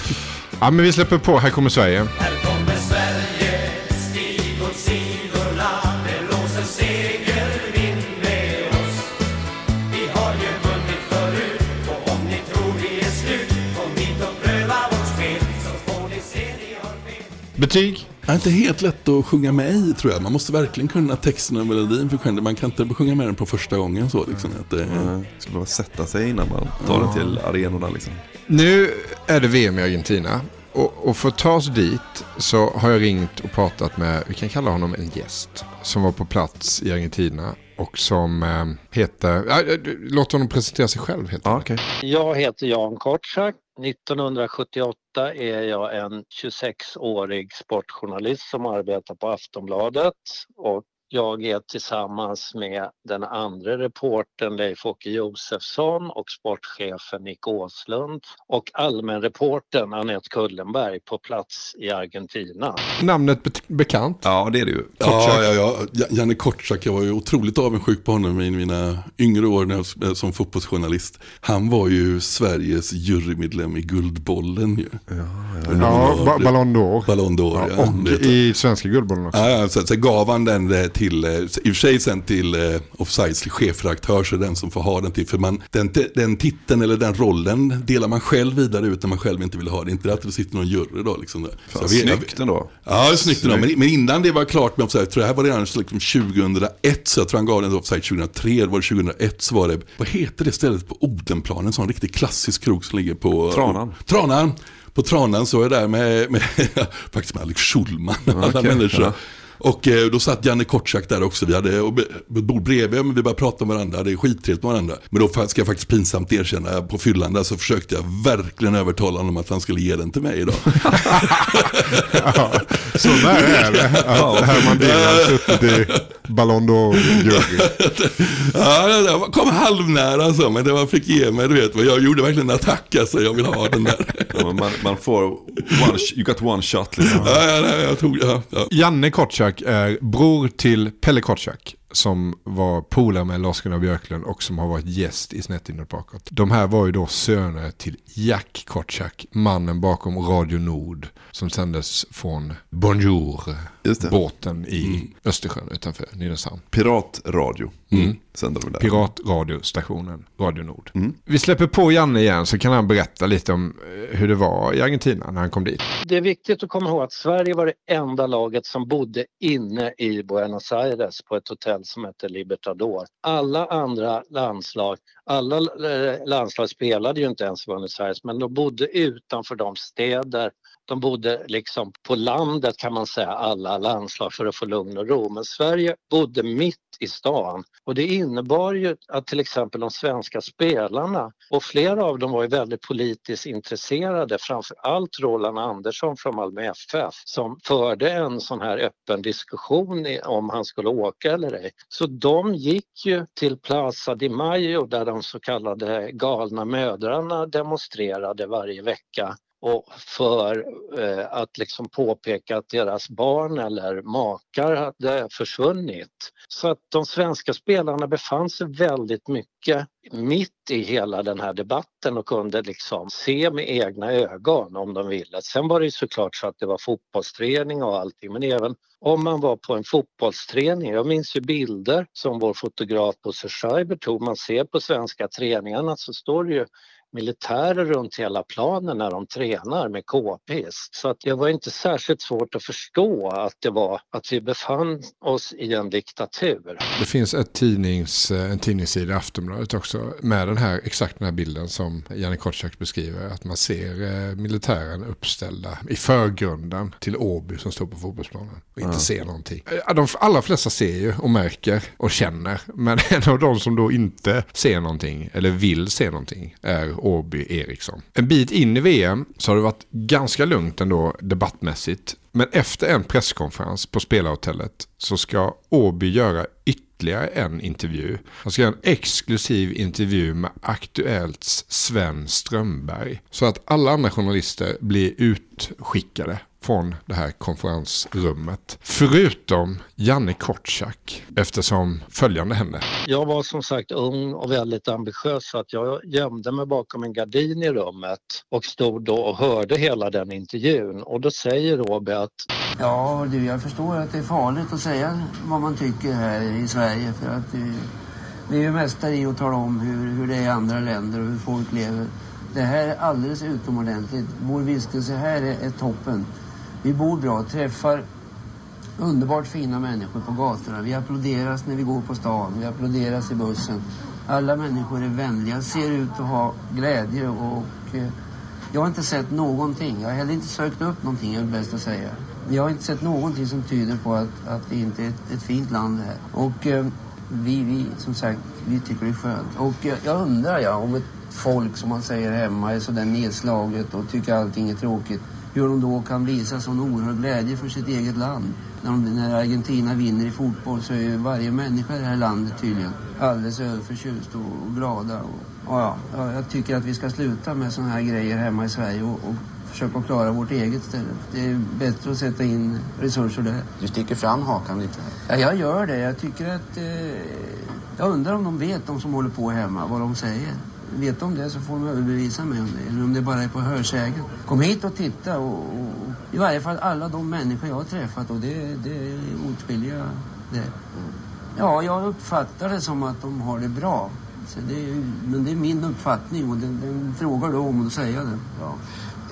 Ja, men vi släpper på. Här kommer Sverige. kommer Sverige, stig åt sidorna, det blåser segervind med oss. Vi har ju vunnit förut och om ni tror vi är slut, kom hit och pröva vårt spel så får ni se ni har fel. Betyg? Det är inte helt lätt att sjunga med i tror jag. Man måste verkligen kunna texten och melodin för själv. Man kan inte sjunga med den på första gången så. Liksom, att det, Mm. Ska behöva sätta sig innan man tar den till arenorna liksom. Nu är det VM i Argentina. Och, och för att ta oss dit så har jag ringt och pratat med, vi kan kalla honom en gäst, som var på plats i Argentina och som eh, heter, eh, låt honom presentera sig själv helt enkelt. Jag heter Jan Kortsak. 1978 är jag en 26-årig sportjournalist som arbetar på Aftonbladet och jag är tillsammans med den andra reportern Leif-Åke Josefsson och sportchefen Nick Åslund och allmänreportern Anette Kullenberg på plats i Argentina. Namnet be- bekant? Ja, det är det ju. Ja, ja, ja. Ja- Janne Kortsak, jag var ju otroligt avundsjuk på honom i mina yngre år när jag, som fotbollsjournalist. Han var ju Sveriges jurymedlem i Guldbollen ju. Ja, ba- Ballon d'Or. Ballon d'Or, ja. och Det- i svenska guldbollen också. Ja, ja, så, så gav han den eh, till, eh, i och för sig sen till eh, Offsides chefredaktör, så den som får ha den till. För man, den, den titeln eller den rollen delar man själv vidare ut när man själv inte vill ha det. Inte att det sitter någon jury då. Liksom där. Fan, vet- jag- snyggt ändå. Ja, är snyggt ändå. Men, men innan det var klart med Offside, jag tror det här var redan liksom 2001, så jag tror han gav den till Offside 2003, det var 2001 så var det, vad heter det stället på Odenplan, en sån riktigt klassisk krog som ligger på Tranan. Tranan. På Tranan så är jag där med, med faktiskt med Alex Schulman och alla Okej, människor. ja. Och eh, då satt Janne Kortsak där också. Vi hade ett bord bredvid, men vi började prata med varandra. Det är skittrevligt med varandra. Men då ska jag faktiskt pinsamt erkänna, på fyllan där så försökte jag verkligen övertala honom att han skulle ge den till mig idag. Så nära är det att Herman Dier har suttit i Ballon d'Or-jury. ja, det där kom halvnära så, men det var fick ge mig, du vet. vad Jag gjorde verkligen en attack, alltså. Jag vill ha den där. Ja, man, man får, one, you got one shot liksom. Ja, ja, nej, jag tog, ja, ja. Janne Kortsak är eh, bror till Pelle Kortsak som var polare med Lars-Gunnar Björklund och som har varit gäst i Snett inåt bakåt. De här var ju då söner till Jack Kortsak, mannen bakom Radio Nord som sändes från Bonjour, Just det. båten i Östersjön utanför Nynäshamn. Piratradio Mm. sänder de där. Piratradiostationen Radio Nord. Vi släpper på Janne igen så kan han berätta lite om eh, hur det var i Argentina när han kom dit. Det är viktigt att komma ihåg att Sverige var det enda laget som bodde inne i Buenos Aires på ett hotell som hette Libertador. Alla andra landslag, alla eh, landslag spelade ju inte ens i Buenos Aires men de bodde utanför de städer de bodde liksom på landet kan man säga, alla landslag för att få lugn och ro. Men Sverige bodde mitt i stan och det innebar ju att till exempel de svenska spelarna och flera av dem var ju väldigt politiskt intresserade, framför allt Roland Andersson från Malmö FF som förde en sån här öppen diskussion om han skulle åka eller ej. Så de gick ju till Plaza de Mayo där de så kallade galna mödrarna demonstrerade varje vecka och för eh, att liksom påpeka att deras barn eller makar hade försvunnit. Så att de svenska spelarna befann sig väldigt mycket mitt i hela den här debatten och kunde liksom se med egna ögon om de ville. Sen var det ju såklart så att det var fotbollsträning och allting men även om man var på en fotbollsträning. Jag minns ju bilder som vår fotograf Bosse Schreiber tog. Man ser på svenska träningarna så står det ju militärer runt hela planen när de tränar med KPs. Så att det var inte särskilt svårt att förstå att det var att vi befann oss i en diktatur. Det finns ett tidnings, en tidningssida i Aftonbladet också med den här, exakt den här bilden som Janne Kotschack beskriver. Att man ser eh, militären uppställda i förgrunden till Åby som står på fotbollsplanen och inte Ja. ser någonting. Eh, De allra flesta ser ju och märker och känner. Men en av de som då inte ser någonting eller vill se någonting är Åby Eriksson. En bit in i VM så har det varit ganska lugnt ändå debattmässigt. Men efter en presskonferens på spelarhotellet så ska Åby göra ytterligare en intervju. Han ska göra en exklusiv intervju med Aktuellts Sven Strömberg. Så att alla andra journalister blir utskickade från det här konferensrummet. Förutom Janne Kortschak eftersom följande hände. Jag var som sagt ung och väldigt ambitiös så att jag gömde mig bakom en gardin i rummet och stod då och hörde hela den intervjun och då säger Roby att Ja, du, jag förstår att det är farligt att säga vad man tycker här i Sverige för att det, vi är ju mästare i att tala om hur, hur det är i andra länder och hur folk lever. Det här är alldeles utomordentligt. Vår vistelse här är, är toppen. Vi bor bra, träffar underbart fina människor på gatorna. Vi applåderas när vi går på stan, vi applåderas i bussen. Alla människor är vänliga, ser ut att ha glädje och eh, jag har inte sett någonting. Jag har heller inte sökt upp någonting, är det bäst att säga. Jag har inte sett någonting som tyder på att, att det inte är ett, ett fint land det här. Och eh, vi, vi, som sagt, vi tycker det är skönt. Och eh, jag undrar ja, om ett folk som man säger hemma är sådär nedslaget och tycker allting är tråkigt. Hur de då kan visa sån oerhörd glädje för sitt eget land. När, de, när Argentina vinner i fotboll så är ju varje människa i det här landet tydligen alldeles överförtjust och, och glada. Och, och ja, ja, jag tycker att vi ska sluta med såna här grejer hemma i Sverige och, och försöka klara vårt eget istället. Det är bättre att sätta in resurser där. Du sticker fram hakan lite. Ja, jag gör det. Jag tycker att... Eh, jag undrar om de vet, de som håller på hemma, vad de säger. Vet de det så får de överbevisa mig om det. Eller om det bara är på hörsägen. Kom hit och titta och, och i varje fall alla de människor jag har träffat och det, det är åtskilliga det. Ja, jag uppfattar det som att de har det bra. Så det är, men det är min uppfattning och den, den frågar du om och då säger jag det. Ja.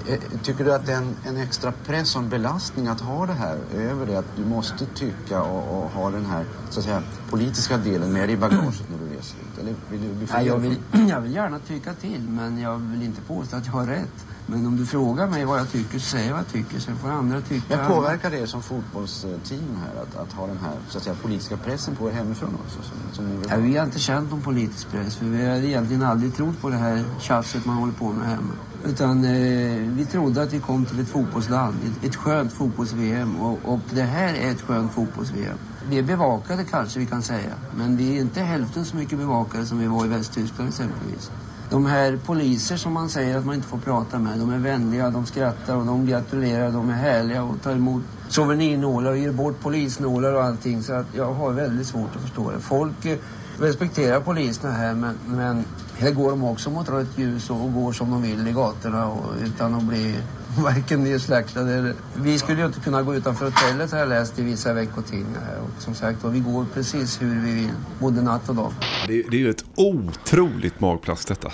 Eh, Tycker du att det är en, en extra press och en belastning att ha det här över det? Att du måste tycka och, och ha den här så att säga, politiska delen med i bagaget när du reser ut? Eller vill du bli Ja, jag, vill, jag vill gärna tycka till men jag vill inte påstå att jag har rätt. Men om du frågar mig vad jag tycker så säger jag vad jag tycker. Sen får andra tycka... Men påverkar det som fotbollsteam här att, att ha den här så att säga, politiska pressen på er hemifrån också? Som, som ni Ja, vi har inte känt någon politisk press för vi har egentligen aldrig trott på det här tjafset man håller på med hemma. Utan eh, vi trodde att vi kom till ett fotbollsland, ett, ett skönt fotbolls-VM och, och det här är ett skönt fotbolls-VM. Vi är bevakade kanske vi kan säga, men vi är inte hälften så mycket bevakade som vi var i Västtyskland exempelvis. De här poliser som man säger att man inte får prata med, de är vänliga, de skrattar och de gratulerar, de är härliga och tar emot souvenirnålar och ger bort polisnålar och allting. Så att jag har väldigt svårt att förstå det. Folk eh, respekterar poliserna här men, men här går de också mot rött ljus och går som de vill i gatorna och, utan att bli varken nedslaktade eller... Vi skulle ju inte kunna gå utanför hotellet har jag läst i vissa veckotidningar. Och som sagt och vi går precis hur vi vill, både natt och dag. Det, det är ju ett otroligt magplask detta.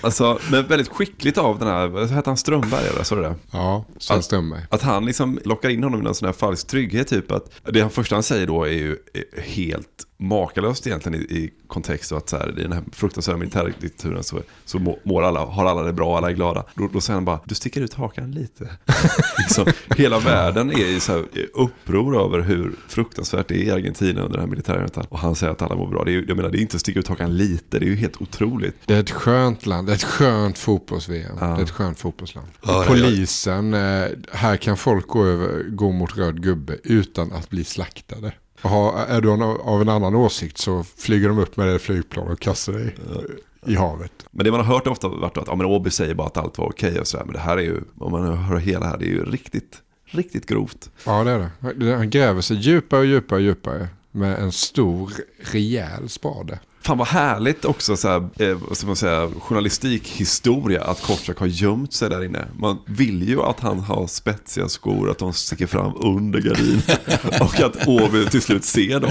Alltså, men väldigt skickligt av den här, vad heter han, Strömberg eller? Såg du det? Ja, Sven Att- Strömberg. Att han liksom lockar in honom i någon sån här falsk trygghet typ. Att det han första han säger då är ju helt makalöst egentligen i, i kontext och att så här, i den här fruktansvärda militärdiktaturen så, så må- mår alla, har alla det bra, alla är glada. Då, då säger han bara, du sticker ut hakan lite. liksom, hela världen är i så här, uppror över hur fruktansvärt det är i Argentina under den här militärjuntan. Och han säger att alla mår bra. Det är, jag menar, det är inte att sticka ut hakan lite, det är ju helt otroligt. Det är ett skönt land, det är ett skönt fotbolls-VM. Det är ett skönt fotbollsland. Ja, ja, ja. Polisen, eh, här kan folk gå, över, gå mot röd gubbe utan att bli slaktade. Har, är du av en annan åsikt så flyger de upp med det flygplan och kastar dig i havet. Men det man har hört ofta varit att ja, men Åby säger bara att allt var okej och sådär. Men det här är ju, om man hör hela här, det är ju riktigt, riktigt grovt. Ja, det är det. Han gräver sig djupare och djupare och djupare med en stor, rejäl spade. Fan vad härligt också, så här, eh, vad ska man säga, journalistikhistoria att Kortsak har gömt sig där inne. Man vill ju att han har spetsiga skor, att de sticker fram under gardinen och att Åby till slut ser dem.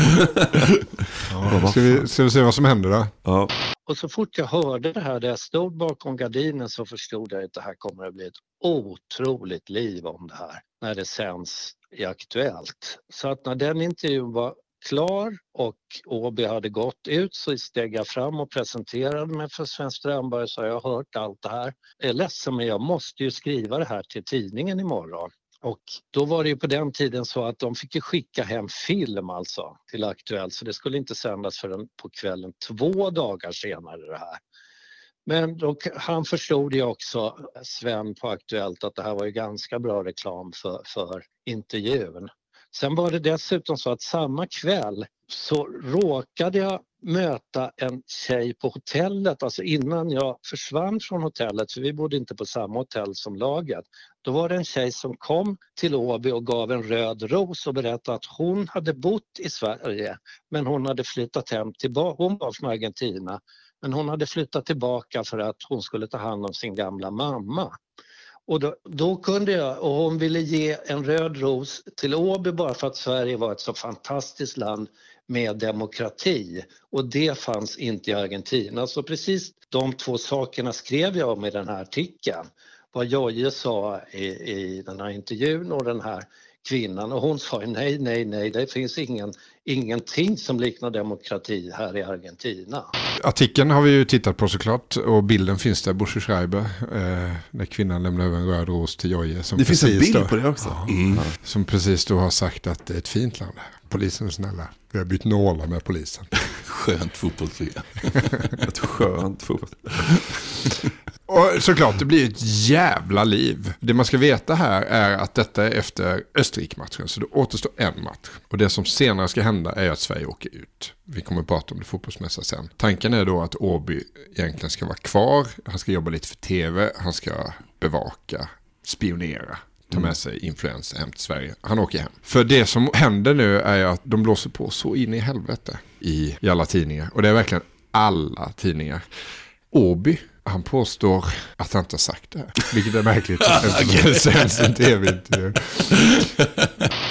Ja, ska, vi, ska vi se vad som händer då? Ja. Och så fort jag hörde det här, där jag stod bakom gardinen så förstod jag att det här kommer att bli ett otroligt liv om det här när det sänds i Aktuellt. Så att när den intervjun var klar och Åby hade gått ut så steg jag fram och presenterade mig för Sven Strömberg och sa jag har hört allt det här. Jag är ledsen men jag måste ju skriva det här till tidningen imorgon. Och då var det ju på den tiden så att de fick ju skicka hem film alltså till Aktuellt så det skulle inte sändas förrän på kvällen två dagar senare det här. Men då, han förstod ju också, eh, Sven på Aktuellt, att det här var ju ganska bra reklam för, för intervjun. Sen var det dessutom så att samma kväll så råkade jag möta en tjej på hotellet, alltså innan jag försvann från hotellet, för vi bodde inte på samma hotell som laget. Då var det en tjej som kom till Åby och gav en röd ros och berättade att hon hade bott i Sverige men hon hade flyttat hem tillbaka, hon var från Argentina, men hon hade flyttat tillbaka för att hon skulle ta hand om sin gamla mamma. Och då, då, kunde jag, och hon ville ge en röd ros till Åby bara för att Sverige var ett så fantastiskt land med demokrati. Och det fanns inte i Argentina. Så precis de två sakerna skrev jag om i den här artikeln. Vad Jojje sa i, i den här intervjun och den här kvinnan och hon sa nej, nej, nej, det finns ingen, ingenting som liknar demokrati här i Argentina. Artikeln har vi ju tittat på såklart och bilden finns där, Busche Schreiber, eh, när kvinnan lämnar över en röd ros till Jojje. Det finns en bild då, på det också? Ja, mm. Som precis då har sagt att det är ett fint land. Polisen är snälla. Vi har bytt nålar med polisen. Skönt fotbollsliga. ett skönt fotboll. Och såklart, det blir ett jävla liv. Det man ska veta här är att detta är efter Österrike-matchen, så det återstår en match. Och det som senare ska hända är att Sverige åker ut. Vi kommer att prata om det fotbollsmässiga sen. Tanken är då att Åby egentligen ska vara kvar. Han ska jobba lite för tv, han ska bevaka, spionera ta med sig influenser hem till Sverige. Han åker hem. För det som händer nu är att de blåser på så in i helvete i, i alla tidningar. Och det är verkligen alla tidningar. Åby, han påstår att han inte har sagt det här. Vilket är märkligt. Eftersom det sänds en tv-intervju.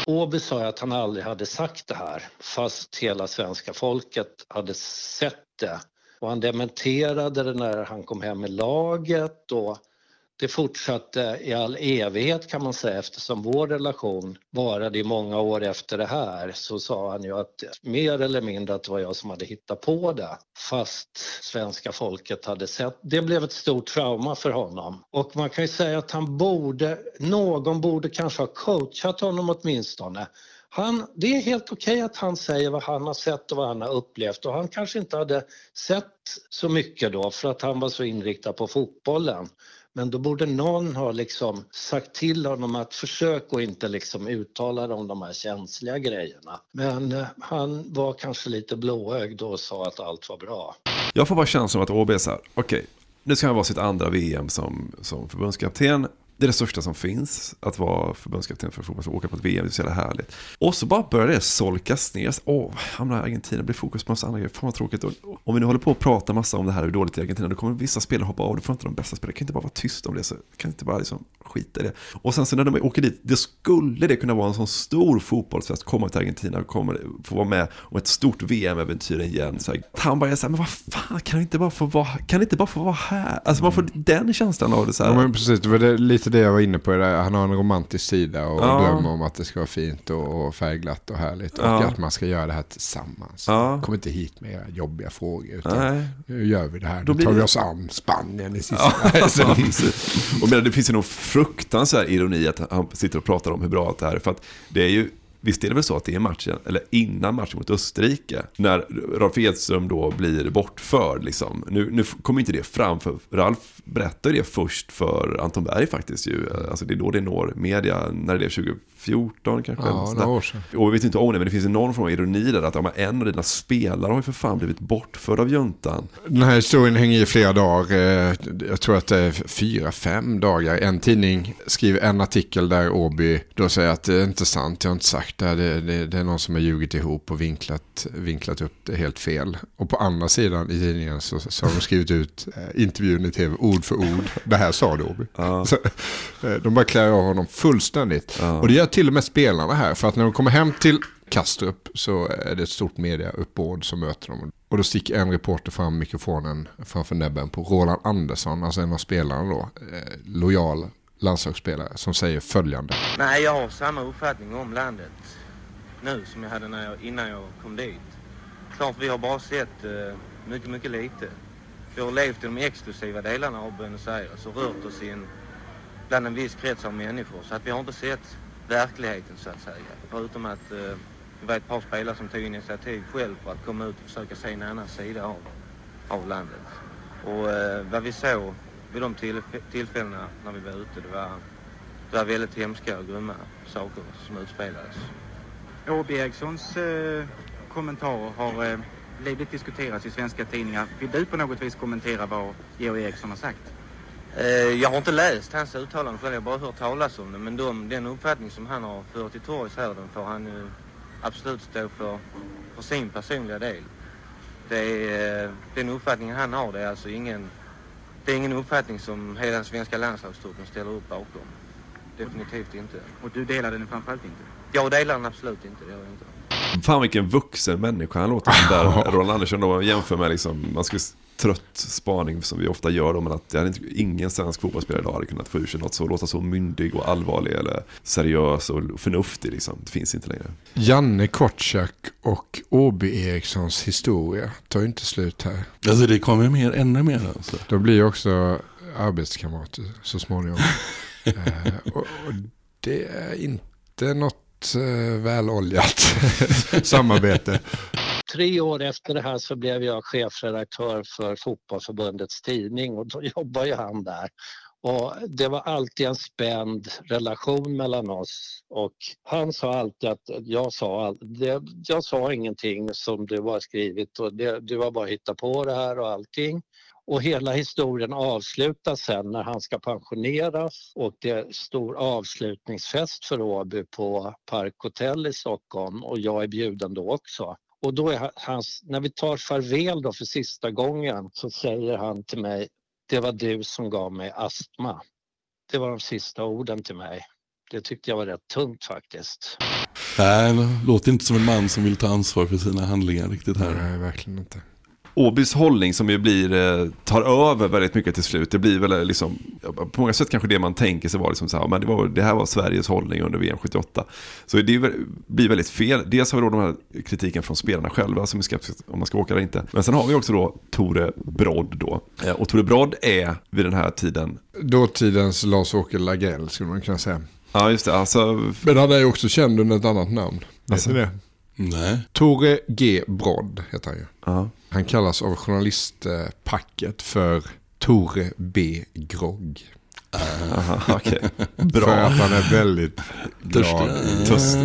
Åby sa att han aldrig hade sagt det här fast hela svenska folket hade sett det. Och han dementerade det när han kom hem med laget och det fortsatte i all evighet kan man säga eftersom vår relation varade i många år efter det här så sa han ju att mer eller mindre att det var jag som hade hittat på det fast svenska folket hade sett. Det blev ett stort trauma för honom och man kan ju säga att han borde, någon borde kanske ha coachat honom åtminstone han, det är helt okej okay att han säger vad han har sett och vad han har upplevt och han kanske inte hade sett så mycket då för att han var så inriktad på fotbollen. Men då borde någon ha liksom sagt till honom att försök att inte liksom uttala om de här känsliga grejerna. Men eh, han var kanske lite blåögd och sa att allt var bra. Jag får bara känslan av att ÅB är så här, okej, okay, nu ska han vara sitt andra VM som, som förbundskapten. Det är det största som finns, att vara förbundskapten för fotboll, åka på ett VM, det är så jävla härligt. Och så bara börjar det solkas ner. Åh, hamnar i Argentina, blir fokus på massa andra grejer, fan vad tråkigt. Och om vi nu håller på att prata massa om det här, hur dåligt det är i Argentina, då kommer vissa spelare hoppa av, då får inte de bästa spelare, kan inte bara vara tyst om det, så kan inte bara liksom skita i det. Och sen så när de åker dit, då skulle det kunna vara en sån stor fotbollsfest, komma till Argentina, kommer få vara med om ett stort VM-äventyr igen. Så här, han bara är så här, men vad fan, kan det inte bara få vara, kan inte bara få vara här? Alltså man får den känslan av det så här. Ja, men precis, det var det, lite det jag var inne på. Han har en romantisk sida och ja. drömmer om att det ska vara fint och, och färgglatt och härligt. Och ja. att man ska göra det här tillsammans. Ja. Kom inte hit med era jobbiga frågor. Utan Nej. nu gör vi det här. Då, Då tar vi oss an Spanien i sista. Ja, och men det finns ju nog fruktansvärd ironi att han sitter och pratar om hur bra det här är. För att det är ju visst är det väl så att det är matchen, eller innan matchen mot Österrike, när Ralf Edström då blir bortförd. Liksom. Nu, nu kommer inte det fram, för Ralf berättar det först för Anton Berg faktiskt. Ju. Alltså det är då det når media, när det är 2014 kanske. Ja, några år sedan. Och vi vet inte om det, men det finns någon form av ironi där. Att ja, en av dina spelare har ju för fan blivit bortförd av juntan. Den här historien hänger i flera dagar. Eh, Jag tror att det är fyra, fem dagar. En tidning skriver en artikel där Åby då säger att det är inte sant, jag har inte sagt det. Det, det, det är någon som har ljugit ihop och vinklat, vinklat upp det helt fel. Och på andra sidan i tidningen så, så har de skrivit ut eh, intervjun i tv ord för ord. Det här sa du Åby. Så, eh, de bara klär av honom fullständigt. Och det gör till och med spelarna här. För att när de kommer hem till Kastrup så är det ett stort mediauppbåd som möter dem. Och då sticker en reporter fram mikrofonen framför näbben på Roland Andersson, alltså en av spelarna då, eh, lojal landslagsspelare, som säger följande. Nej, jag har samma uppfattning om landet nu som jag hade när jag, innan jag kom dit. Klart vi har bara sett eh, mycket, mycket lite. Vi har levt i de exklusiva delarna av Buenos Aires och rört oss in bland en viss krets av människor. Så att vi har inte sett verkligheten så att säga. Förutom att eh, det var ett par spelare som tog initiativ själv för att komma ut och försöka se en annan sida av, av landet. Och eh, vad vi såg vid de tillf tillfällena när vi var ute, det var, det var väldigt hemska och grymma saker som utspelades. Åby Erikssons eh, kommentarer har eh, livligt diskuterats i svenska tidningar. Vill du på något vis kommentera vad Georg Eriksson har sagt? Eh, jag har inte läst hans uttalande själv, jag har bara hört talas om det. Men de, den uppfattning som han har fört till torgs här, den får han ju absolut stå för, för sin personliga del. Det är, eh, den uppfattningen han har, det är alltså ingen, det är ingen uppfattning som hela den svenska landslagstruppen ställer upp bakom. Definitivt inte. Och du delar den framförallt inte? Jag delar den absolut inte, det gör jag inte. Fan vilken vuxen människa han låter som där. Roland Andersson då jämför med liksom, man skulle trött spaning som vi ofta gör då, men att hade inte, ingen svensk fotbollsspelare idag hade kunnat få ur sig något så, låta så myndig och allvarlig eller seriös och förnuftig liksom. Det finns inte längre. Janne Kortsak och Åby Erikssons historia tar ju inte slut här. Alltså det kommer mer, ännu mer alltså. De blir ju också arbetskamrater så småningom. eh, och, och det är inte något eh, väloljat samarbete. Tre år efter det här så blev jag chefredaktör för Fotbollförbundets tidning och då jobbade ju han där. Och det var alltid en spänd relation mellan oss och han sa alltid att jag sa, all, det, jag sa ingenting som du har skrivit och det, du har bara hittat på det här och allting. Och hela historien avslutas sen när han ska pensioneras och det är stor avslutningsfest för Åby på Park Hotel i Stockholm och jag är bjuden då också. Och då är hans, när vi tar farväl då för sista gången så säger han till mig, det var du som gav mig astma. Det var de sista orden till mig. Det tyckte jag var rätt tungt faktiskt. Nej, det låter inte som en man som vill ta ansvar för sina handlingar riktigt här. Nej, verkligen inte. Åbys hållning som ju blir, eh, tar över väldigt mycket till slut. Det blir väl eh, liksom, på många sätt kanske det man tänker sig var liksom så här, men det, var, det här var Sveriges hållning under VM 78. Så det blir väldigt fel. Dels har vi då den här kritiken från spelarna själva som är skeptiska om man ska åka eller inte. Men sen har vi också då Tore Brodd då. Eh, Och Tore Brodd är vid den här tiden Dåtidens Lars-Åke Lagrell skulle man kunna säga. Ja, just det. Alltså... Men han är ju också känd under ett annat namn. Vet Alltså? ni det? Nej. Tore G. Brodd heter han ju. Ja. Han kallas av journalistpacket för Tore B. Grogg. Aha, okej. Bra. För att han är väldigt glad. Törstig.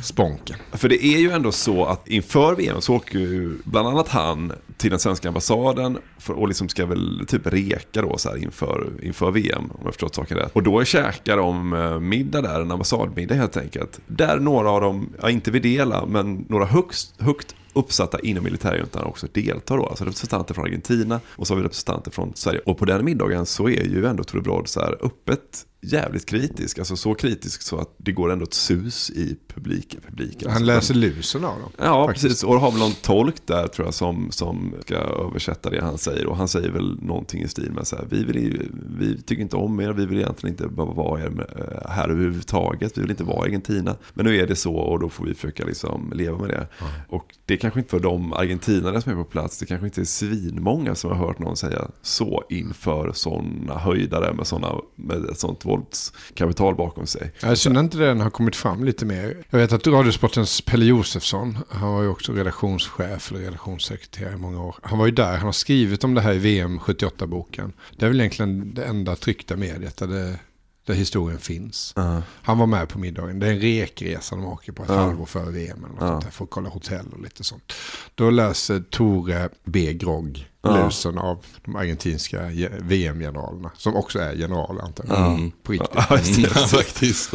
Sponken. För det är ju ändå så att inför VM så åker ju bland annat han till den svenska ambassaden för, och liksom ska väl typ reka då så här inför, inför VM om jag förstått saken rätt. Och då käkar de eh, middag där, en ambassadmiddag helt enkelt. Där några av dem, ja inte Videla, men några högst, högt uppsatta inom militärjuntan också deltar då. Alltså representanter från Argentina och så har vi representanter från Sverige. Och på den middagen så är ju ändå Tore Brodd så här öppet jävligt kritisk. Alltså så kritisk så att det går ändå ett sus i publiken. publiken. Han läser lusen av dem. Ja, faktiskt. precis. Och har väl någon tolk där tror jag som, som ska översätta det han säger. Och han säger väl någonting i stil med så här, vi, vill, vi tycker inte om er, vi vill egentligen inte behöva vara er eh, här överhuvudtaget. Vi vill inte vara Argentina. Men nu är det så och då får vi försöka liksom leva med det. Och det är kanske inte för de argentinare som är på plats, det kanske inte är svinmånga som har hört någon säga så inför sådana höjdare med, såna, med ett sånt Osvolds kapital bakom sig. Jag synd inte den har kommit fram lite mer. Jag vet att Radiosportens Pelle Josefsson, han var ju också redaktionschef eller redaktionssekreterare i många år. Han var ju där, han har skrivit om det här i VM 78-boken. Det är väl egentligen det enda tryckta mediet där, det, där historien finns. Ja. Han var med på middagen. Det är en rekresa de åker på ett Ja. halvår före VM. Eller sånt där, för att kolla hotell och lite sånt. Då läser Tore B. Grogg lusen av de argentinska ge- VM-generalerna. Som också är generaler antar jag. Ja. På riktigt. Faktiskt.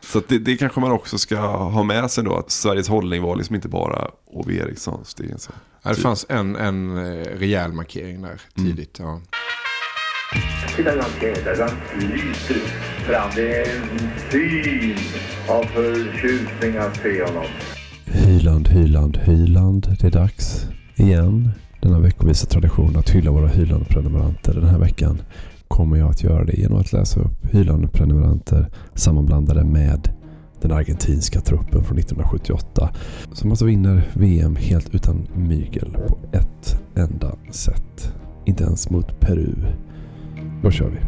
Så det, det kanske man också ska ha med sig då. Att Sveriges hållning var liksom inte bara Ove Erikssons. Det, är sån- Ja, det fanns en, en eh, rejäl markering där tidigt. Ja. Titta Landskrona, han! lyser fram. Det är en syn av förtjusning att se honom. Hyland, Hyland, Hyland. Det är dags igen. Denna veckovisa tradition att hylla våra Hyland-prenumeranter. Den här veckan kommer jag att göra det genom att läsa upp Hyland-prenumeranter sammanblandade med den argentinska truppen från 1978. Som alltså vinner VM helt utan mygel på ett enda sätt. Inte ens mot Peru. Då kör vi.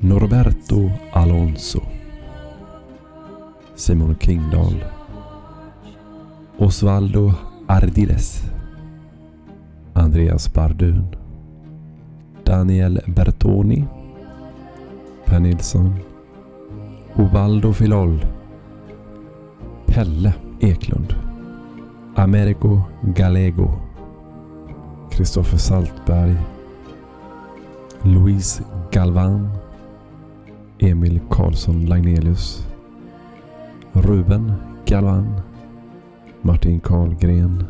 Norberto Alonso Simon Kingdahl Osvaldo Ardiles Andreas Bardun Daniel Bertoni Per Nilsson Ovaldo Filol. Pelle Eklund. Americo Gallego. Kristoffer Saltberg. Louise Galvan Emil Karlsson Lagnelius. Ruben Galvan Martin Karlgren.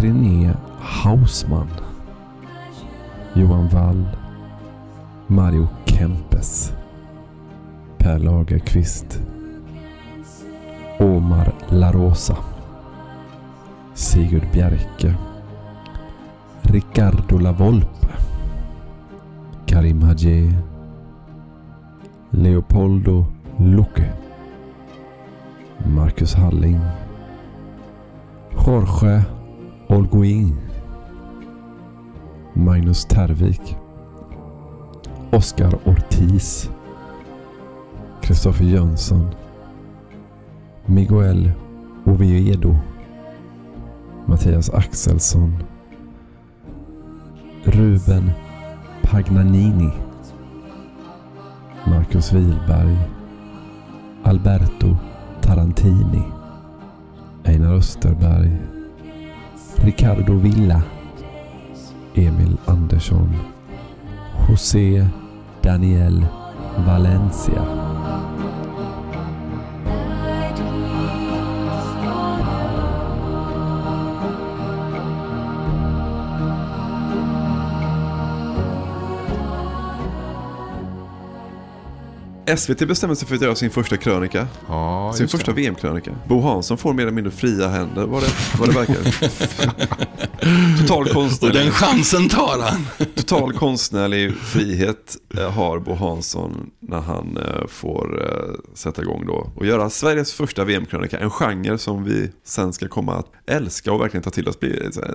René Hausman Johan Wall. Mario Kempes. Per Lagerqvist Omar Larosa Sigurd Bjerke Ricardo Lavolpe Karim Hadje Leopoldo Luque Marcus Halling Jorge Olguin Magnus Tervik Oscar Ortiz Kristoffer Jönsson Miguel Oviedo Mattias Axelsson Ruben Pagnanini Marcus Wilberg Alberto Tarantini Einar Österberg Ricardo Villa Emil Andersson José Daniel Valencia. SVT bestämmer sig för att göra sin första krönika. Ja, sin första. VM-krönika. Bo Hansson får mer eller mindre fria händer vad det, vad det verkar. Total Och konstnärlig, den chansen tar han. total konstnärlig frihet eh, har Bo Hansson när han eh, får eh, sätta igång då och göra Sveriges första VM-krönika. En genre som vi sen ska komma att älska och verkligen ta till oss.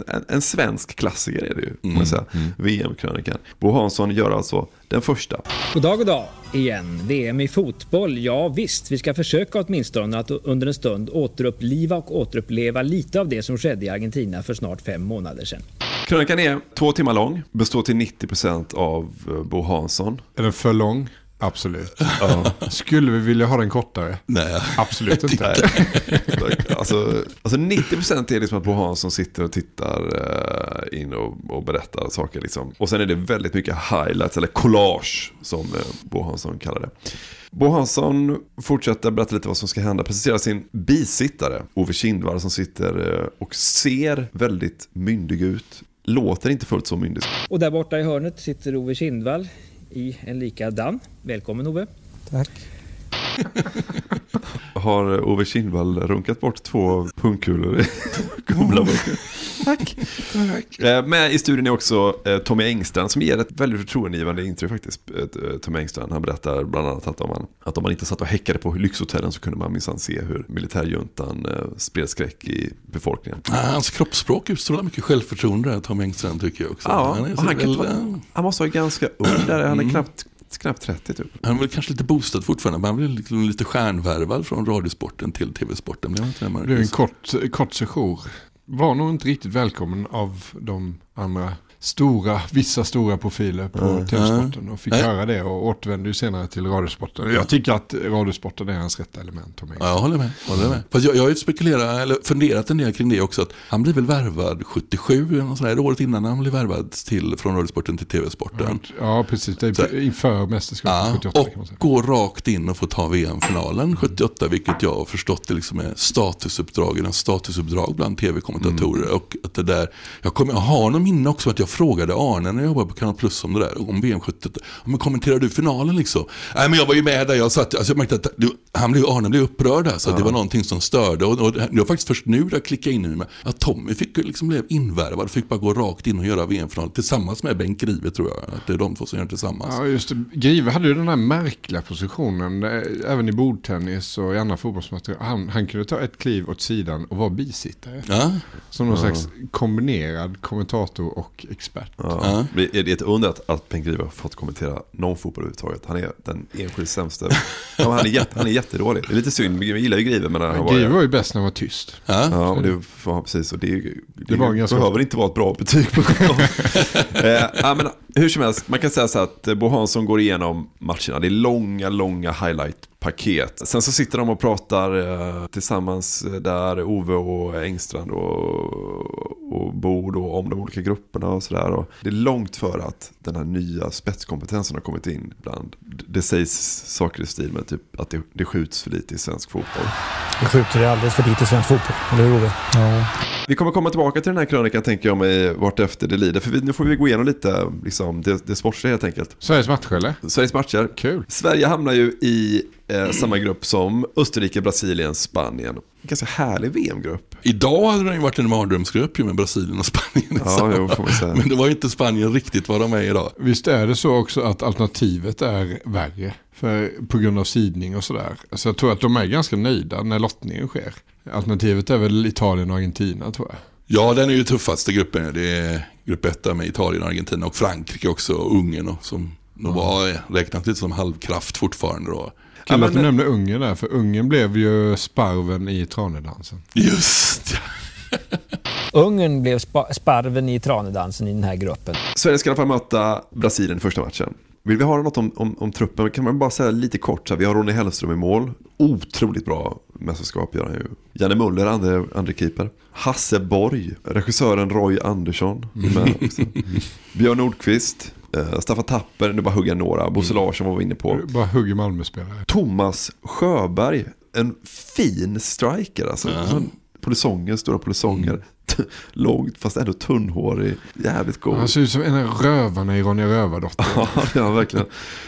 En, en svensk klassiker är det ju, man säga. VM-krönikan. Bo Hansson gör alltså den första. God dag, god dag igen. VM i fotboll, ja visst, vi ska försöka åtminstone att under en stund återuppliva och återuppleva lite av det som skedde i Argentina för snart fem månader sedan. Krönikan är två timmar lång, består till 90% av eh, Bo Hansson. Är den för lång? Absolut. Ja. Skulle vi vilja ha den kortare? Nej. Absolut inte. alltså, alltså 90% är liksom att Bo Hansson sitter och tittar eh, in och, och berättar saker. Liksom. Och sen är det väldigt mycket highlights, eller collage som eh, Bo Hansson kallar det. Bo Hansson fortsätter berätta lite vad som ska hända. Presenterar sin bisittare, Ove Kindvall, som sitter eh, och ser väldigt myndig ut. Låter inte fullt så myndig. Och där borta i hörnet sitter Ove Kindvall i en likadan. Välkommen Ove. Tack. Har Ove Kindvall runkat bort två pungkulor i Kumlaburken? Tack. Eh, Med i studion är också eh, Tommy Engstrand som ger ett väldigt förtroendegivande intryck faktiskt. Eh, Tommy Engstrand, han berättar bland annat att om man, att om man inte satt och häckade på lyxhotellen så kunde man minsann se hur militärjuntan spred skräck i befolkningen. Ah, Hans kroppsspråk utstrålar mycket självförtroende där, Tom Engstrand tycker jag också. Ja, han, han, kan väl, eh, han måste vara ganska ung där, han är Mm. knappt, knappt 30 typ. han väl kanske lite boostad fortfarande, men han blev liksom lite stjärnvärvad från radiosporten till tv-sporten. Blev han inte det, blev en kort, kort session. Var nog inte riktigt välkommen av de andra stora, vissa stora profiler på Mm. tv-sporten. Och fick Nej. höra det och återvände ju senare till radiosporten. Jag tycker att radiosporten är hans rätta element. Tom Ja, jag håller med. Håller med. Fast jag, jag har ju spekulerat, eller funderat en del kring det också. Att han blev väl värvad 77, eller något sådär, året innan han blev värvad till, från radiosporten till tv-sporten. Ja, precis. Det är inför mästerskapet Ja, 78 och kan man säga. gå rakt in och få ta VM-finalen 78, vilket jag har förstått det liksom är statusuppdrag, en statusuppdrag bland tv-kommentatorer. Och att det där, jag, kommer, jag har någon minne också att jag frågade Arne när jag jobbade på Kanal Plus om det där, om VM 78. Ja, Men kommenterar du finalen liksom? Nej men jag var ju med där, jag satt, alltså jag märkte att du, han blev, Arne blev upprörd där, så att det var någonting som störde. Och, och det var faktiskt först nu jag klickade in i mig, att Tommy fick, liksom blev invärvad, fick bara gå rakt in och göra VM-final tillsammans med Bengt Grive tror jag. Att det är de två som gör det tillsammans. Ja, just det. Grive hade ju den här märkliga positionen, eh, även i bordtennis och i andra fotbollsmatcher. Han, han kunde ta ett kliv åt sidan och vara bisittare. Ja. Som någon Ja. slags kombinerad kommentator och expert. Ja. Det är ett under att, att Bengt Grive har fått kommentera någon fotboll överhuvudtaget. Han är den enskilt sämsta. ja, han, är jätte, han är jättedålig. Det är lite synd, jag gillar ju Grive. Men han Grive var ju bäst när han var tyst. Ja, och det var precis. Och det, det, Det var ganska- behöver inte vara ett bra betyg på honom. eh, ja, men hur som helst, man kan säga så här att eh, Bo Hansson går igenom matcherna. Det är långa, långa highlight-paket. Sen så sitter de och pratar eh, tillsammans eh, där, Ove och Engstrand och, och Bo då, om de olika grupperna och sådär. Och Det är långt före att den här nya spetskompetensen har kommit in bland. Det sägs saker i stil med typ att det, det skjuts för lite i svensk fotboll. Det skjuter alldeles för lite i svensk fotboll. Eller hur Ove? Ja. Vi kommer komma tillbaka till den här krönikan tänker jag mig vart efter det lider. För vi, nu får vi gå igenom lite liksom, det, det sportsliga helt enkelt. Sveriges matcher eller? Sveriges matcher. Kul. Sverige hamnar ju i eh, samma grupp som Österrike, Brasilien, Spanien. En ganska härlig VM-grupp. Idag hade det ju varit en mardrömsgrupp ju med Brasilien och Spanien. Ja, jo, får man säga. Men det var ju inte Spanien riktigt vad de är idag. Visst är det så också att alternativet är värre för, på grund av sidning och sådär. Så jag tror att de är ganska nöjda när lottningen sker. Alternativet är väl Italien och Argentina tror jag. Ja, den är ju tuffaste gruppen. Det är grupp 1 med Italien, Argentina och Frankrike också. Och Ungern och, som nog var räknat lite som halvkraft fortfarande då. Kul att du nämner Ungern där, för Ungern blev ju sparven i tranedansen. Just. Ungern blev spa- sparven i tranedansen i den här gruppen. Sverige ska i alla fall möta Brasilien i första matchen. Vill vi ha något om, om, om truppen kan man bara säga lite kort. Så här, vi har Ronny Hellström i mål. Otroligt bra mästerskap gör han ju. Janne Muller, andre, andre keeper. Hasse Borg, regissören Roy Andersson. också. Björn Nordqvist, eh, Staffan Tapper, nu bara hugga några. Bosse Larsson var vi inne på. Bara hugger Malmö-spelare. Thomas Sjöberg, en fin striker alltså. Sån Polisonger, stora polisonger. Långt fast ändå tunnhårig. Jävligt god. Han ser ut som en av rövarna i Ronja Rövardotter. Ja, ja, verkligen.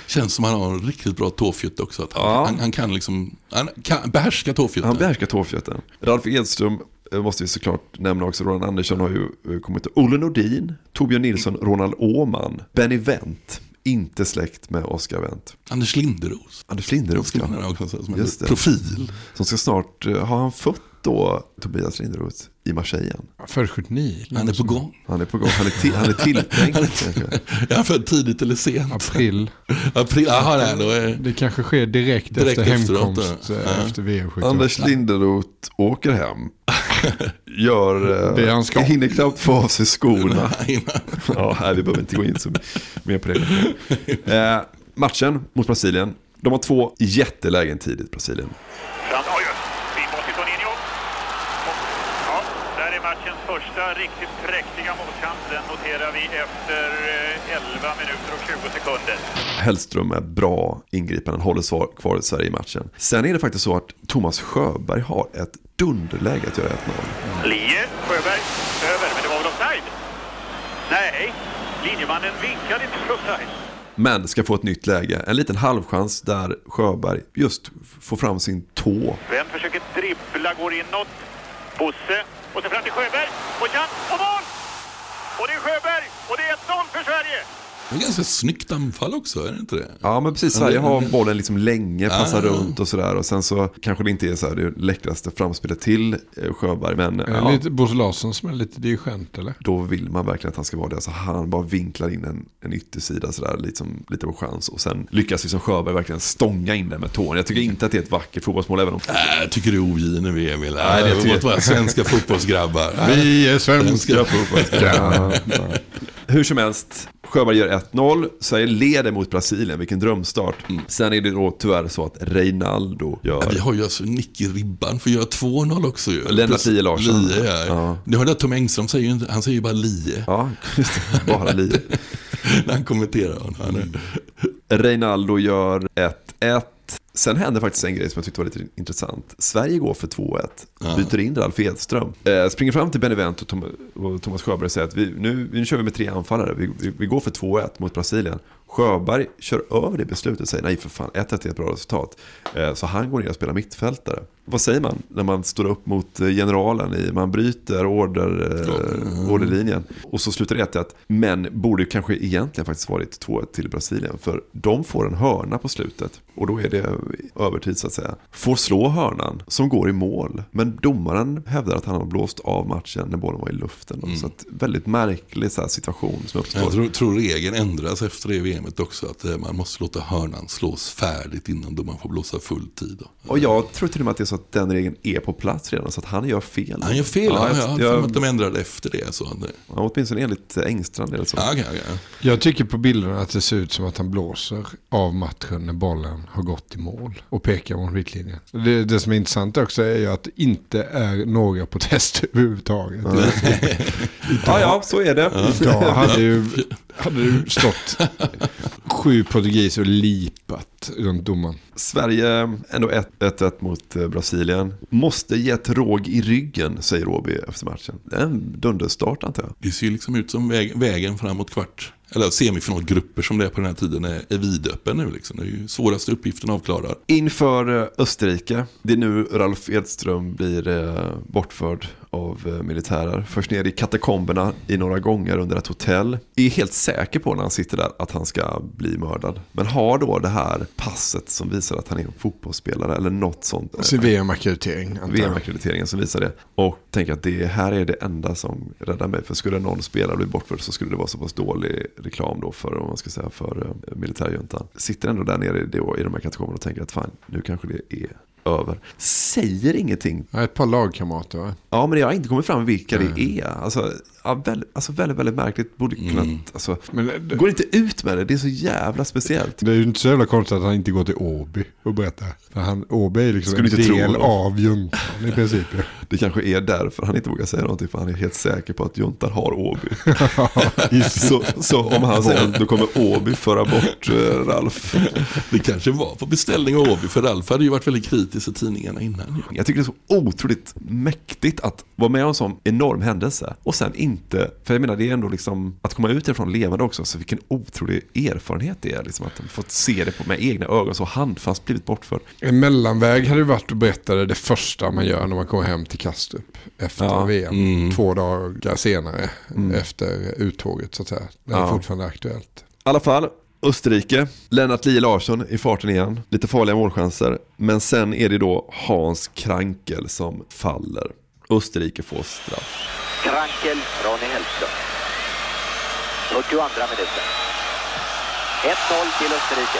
Känns som han har en riktigt bra tåfjutt också. Att han, han, han kan liksom, han kan behärska tåfjutten. Han behärskar tåfjutten. Ralf Edström eh, måste vi såklart nämna också. Roland Andersson har ju eh, kommit. Olle Nordin, Torbjörn Nilsson, Ronald Åman, Benny Wendt. Inte släkt med Oscar Wendt. Anders Linderos. Anders Linderos, ja. man också säga, som en Just det. profil. Som ska snart, eh, har han fått då Tobias Linderoth i Marseille igen? Född 79. Han är på gång. Han är på gång, han är, till, han är tilltänkt. Han är- född tidigt eller sent? April. April, jaha, nej, då är... Det kanske sker direkt, Direkt efter hemkomst eh, efter VM 78. Anders Linderoth åker hem. Gör, eh, Det han ska. hinner knappt få av sig skorna. Ja, nej, vi behöver inte gå in så mer på det. Eh, matchen mot Brasilien. De har två jättelägen tidigt, Brasilien. Fram, oj, oj, fin boll till Toninho. Och, ja, där är matchens första riktigt präktiga målchans. Den noterar vi efter eh, 11 minuter och 20 sekunder. Hellström är bra ingripande, han håller svar, kvar Sverige i matchen. Sen är det faktiskt så att Thomas Sjöberg har ett dunderläge att göra 1-0. Lie, Sjöberg, över, men det var väl offside? Nej, linjemannen vinkade inte för offside. Men ska få ett nytt läge. En liten halvchans där Sjöberg just får fram sin tå. Sven försöker dribbla, går inåt. Bosse. Och så fram till Sjöberg. Och chans och mål! Och det är Sjöberg! Och det är 1-0 för Sverige! Det är ganska snyggt anfall också, är det inte det? Ja men precis, Sverige har bollen liksom länge, passar Ja. runt och sådär. Och sen så kanske det inte är så här det läckraste framspelet till eh, Sjöberg. Men Är det ja, lite Bosse Larsson som är lite dirigent eller? då vill man verkligen att han ska vara det. Alltså han bara vinklar in en, en yttersida sådär, lite, som, lite på chans. Och sen lyckas liksom Sjöberg verkligen stånga in den med tån. Jag tycker inte att det är ett vackert fotbollsmål, även om... Äh, jag tycker du är ogin vi Emil. Nej, det tycker- mot våra svenska fotbollsgrabbar. Vi är svenska fotbollsgrabbar. Hur som helst, Sjöberg gör 1-0. Sverige leder mot Brasilien, vilken drömstart. Sen är det då tyvärr så att Reinaldo gör... Ja, vi har ju alltså Nicky Ribban för att göra 2-0 också ju. Lennart Lie Larsson. Lie, ja. Ja. Du hörde att Tom Engström säger ju han säger ju bara Lie. Ja, just det. Bara Lie. När han kommenterar honom. Är... Reinaldo gör 1-1. Sen händer faktiskt en grej som jag tyckte var lite intressant. Sverige går för 2-1, byter in Ralf Edström. Eh, springer fram till Benevent och, Tom och Thomas Sjöberg och säger att vi, nu, nu kör vi med tre anfallare, vi, vi, vi går för 2-1 mot Brasilien. Sjöberg kör över det beslutet och säger nej för fan, 1-1 är ett bra resultat. Eh, så han går ner och spelar mittfältare. Vad säger man när man står upp mot eh, generalen, i, man bryter order, eh, orderlinjen och så slutar det 1-1. Men borde kanske egentligen faktiskt varit 2-1 till Brasilien för de får en hörna på slutet och då är det övertid så att säga. Får slå hörnan som går i mål men domaren hävdar att han har blåst av matchen när bollen var i luften. Så att väldigt märklig så situation som uppstår. Jag tror, tror regeln ändras efter det VMet också. Att eh, man måste låta hörnan slås färdigt innan då man får blåsa full tid. Då. Och jag tror till och med att det är så att den regeln är på plats redan så att han gör fel. Han gör fel, ja, jag- ja, jag, jag- att de ändrade efter det. Så. Ja, åtminstone enligt Engstrand eller så. Ja, okej, okej. Jag tycker på bilderna att det ser ut som att han blåser av matchen när bollen har gått i mål och pekar mot mittlinjen. Det, det som är intressant också är ju att det inte är några protester överhuvudtaget. Ja, ja, så är det. Idag hade ju, hade ju stått sju portugiser och lipat runt domaren. Sverige ändå 1-1 mot eh, Brasilien. Måste gett råg i ryggen, säger Råby efter matchen. Det är en dunderstart antar jag. Det ser ju liksom ut som väg, vägen framåt kvart. Eller semifinalgrupper som det är på den här tiden är, är vidöppen nu. Liksom. Det är ju svåraste uppgiften avklarad. Inför eh, Österrike, det är nu Ralf Edström blir eh, bortförd av eh, militärer. Först ner i katakomberna i några gånger under ett hotell. Är helt säker på när han sitter där att han ska bli mördad. Men har då det här passet som visar att han är en fotbollsspelare eller något sånt. Så VM-akkreditering. antar jag. VM-akkrediteringen som visar det. Och tänker att det här är det enda som räddar mig. För skulle någon spelare bli bortförd så skulle det vara så pass dålig reklam då för, om man ska säga, för eh, militärjuntan. Sitter ändå där nere i, de här kategorierna och tänker att fan, nu kanske det är över. Säger ingenting. Ett par lagkamrater? Ja, men det har inte kommit fram vilka det är. Alltså, ja, väldigt, alltså väldigt, väldigt märkligt. Borde kunna, alltså, Men det, går inte ut med det. Det är så jävla speciellt. det är ju inte så jävla konstigt att han inte går till Åby och berättar. För han, Åby är liksom Skulle en inte tro del av juntan i princip. Det kanske är därför han inte vågar säga någonting. För han är helt säker på att juntan har Åby. så, så om han säger att då kommer Åby föra bort eh, Ralf. Det kanske var på beställning av Åby. För Ralf hade ju varit väldigt kritisk i tidningarna innan. Jag tycker det är så otroligt mäktigt att vara med om en sån enorm händelse. Och sen inte, för jag menar det är ändå liksom att komma ut ifrån levande också. Så vilken otrolig erfarenhet det är. Liksom att de fått se det på med egna ögon så handfast blivit bortförd. En mellanväg hade ju varit att berätta det, det första man gör när man kommer hem till Kastrup efter Ja. VM. Mm. Två dagar senare Mm. efter uttåget så att säga. Det är Ja. fortfarande aktuellt. I alla fall, Österrike. Lennart Lie Larsson i farten igen. Lite farliga målchanser. Men sen är det då Hans Krankel som faller. Österrike får straff. Krankel, Ronny Hellström. 42 minuten. 1-0 till Österrike.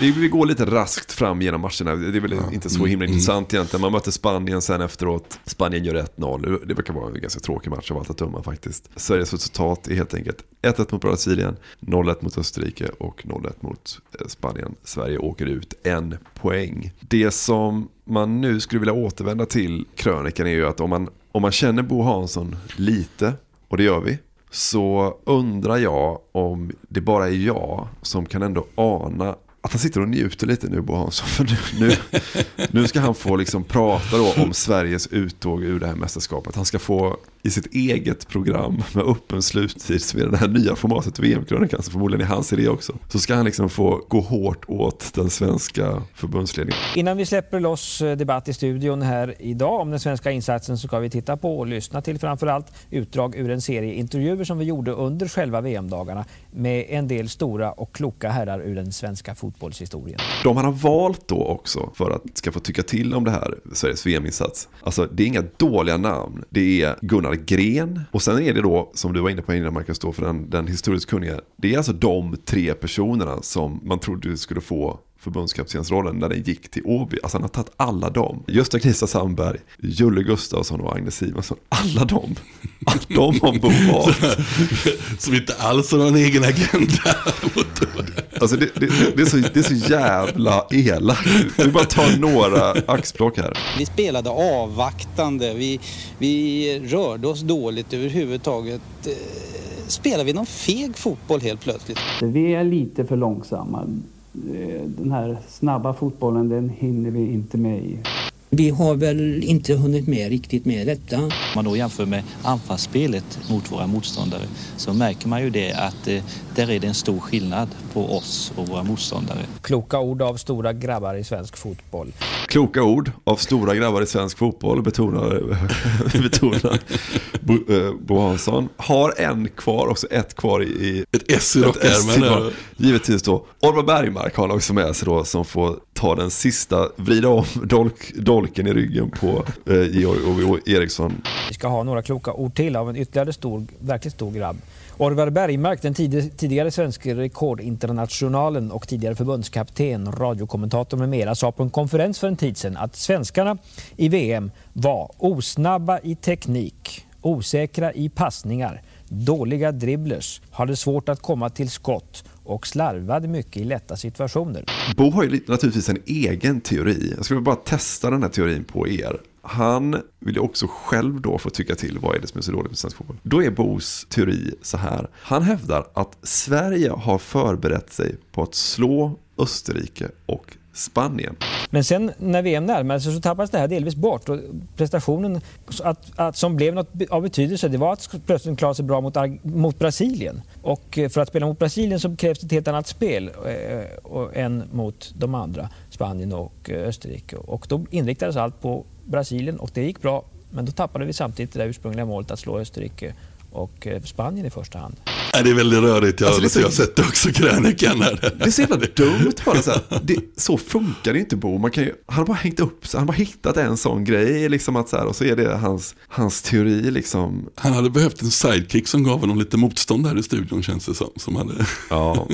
Vi, vi går lite raskt fram genom matcherna. Det är väl inte så himla intressant egentligen. Man möter Spanien sen efteråt. Spanien gör 1-0. Det verkar vara en ganska tråkig match av allt att döma faktiskt. Sveriges resultat är helt enkelt 1-1 mot Brasilien, 0-1 mot Österrike och 0-1 mot eh, Spanien. Sverige åker ut en poäng. Det som man nu skulle vilja återvända till krönikan är ju att om man, om man känner Bo Hansson lite, och det gör vi, så undrar jag om det bara är jag som kan ändå ana att han sitter och njuter lite nu Bo Hansson. För nu, nu, nu ska han få liksom prata då om Sveriges uttåg ur det här mästerskapet. Han ska få i sitt eget program med öppen sluttid, som är det här nya formatet VM-krönikan, förmodligen är hans idé också. Så ska han liksom få gå hårt åt den svenska förbundsledningen. Innan vi släpper loss eh, debatt i studion här idag om den svenska insatsen så ska vi titta på och lyssna till framförallt utdrag ur en serie intervjuer som vi gjorde under själva VM-dagarna med en del stora och kloka herrar ur den svenska fotbollshistorien. De han har valt då också för att ska få tycka till om det här, Sveriges VM-insats. Alltså det är inga dåliga namn. Det är Gunnar Gren och sen är det då, som du var inne på innan Marcus, då för den, den historiskt kunniga. Det är alltså de tre personerna som man trodde skulle få förbundskaptensrollen när den gick till Åby. Alltså han har tagit alla dem. Gösta Krista Sandberg, Julle Gustafsson och Agnes Simonsson. Alla dem. Alla dem har Bo valt. Som inte alls har någon egen agenda. Alltså det, det, det, är så, det är så jävla elakt. Vi bara tar några axplock här. Vi spelade avvaktande, vi, vi rörde oss dåligt överhuvudtaget. Eh, Spelar vi någon feg fotboll helt plötsligt? Vi är lite för långsamma. Eh, den här snabba fotbollen, den hinner vi inte med i. Vi har väl inte hunnit med riktigt med detta. Om man då jämför med anfallsspelet mot våra motståndare så märker man ju det att eh, där är det en stor skillnad på oss och våra motståndare. Kloka ord av stora grabbar i svensk fotboll. Kloka ord av stora grabbar i svensk fotboll betonar, betonar Bo, eh, Bo Hansson. Har en kvar, också ett kvar i... Ett S i rockärmen. Givetvis då. Orvar Bergmark har han också med sig då som får ta den sista, vrida om dolk, dolken i ryggen på eh, Georg och Eriksson. Vi ska ha några kloka ord till av en ytterligare stor, verkligt stor grabb. Orvar Bergmark, den tid, tidigare svenska rekordinternationalen och tidigare förbundskapten, radiokommentator med mera, sa på en konferens för en tid sedan att svenskarna i VM var osnabba i teknik, osäkra i passningar, dåliga dribblers, hade svårt att komma till skott och slarvade mycket i lätta situationer. Bo har ju naturligtvis en egen teori. Jag skulle bara testa den här teorin på er. Han vill ju också själv då få tycka till vad är det som är så dåligt med svensk fotboll. Då är Bos teori så här. Han hävdar att Sverige har förberett sig på att slå Österrike och Spanien. Men sen när VM närmade sig så tappades det här delvis bort. Och prestationen att, att, som blev något av betydelse det var att plötsligt klara sig bra mot, mot Brasilien. Och eh, för att spela mot Brasilien så krävs det ett helt annat spel eh, och- än mot de andra, Spanien och eh, Österrike. Och då inriktades allt på Brasilien och det gick bra. Men då tappade vi samtidigt det där ursprungliga målet att slå Österrike och eh, Spanien i första hand. Nej, det är väldigt rörigt. Jag, Alltså, det så- jag har sett också krönikan här. Det är så jävla dumt bara så här. Det, så funkar det inte Bo. Man kan ju, han har bara hängt upp sig, han har bara hittat en sån grej liksom att så här, och så är det hans, hans teori liksom. Han hade behövt en sidekick som gav honom lite motstånd här i studion känns det som. som hade... Ja,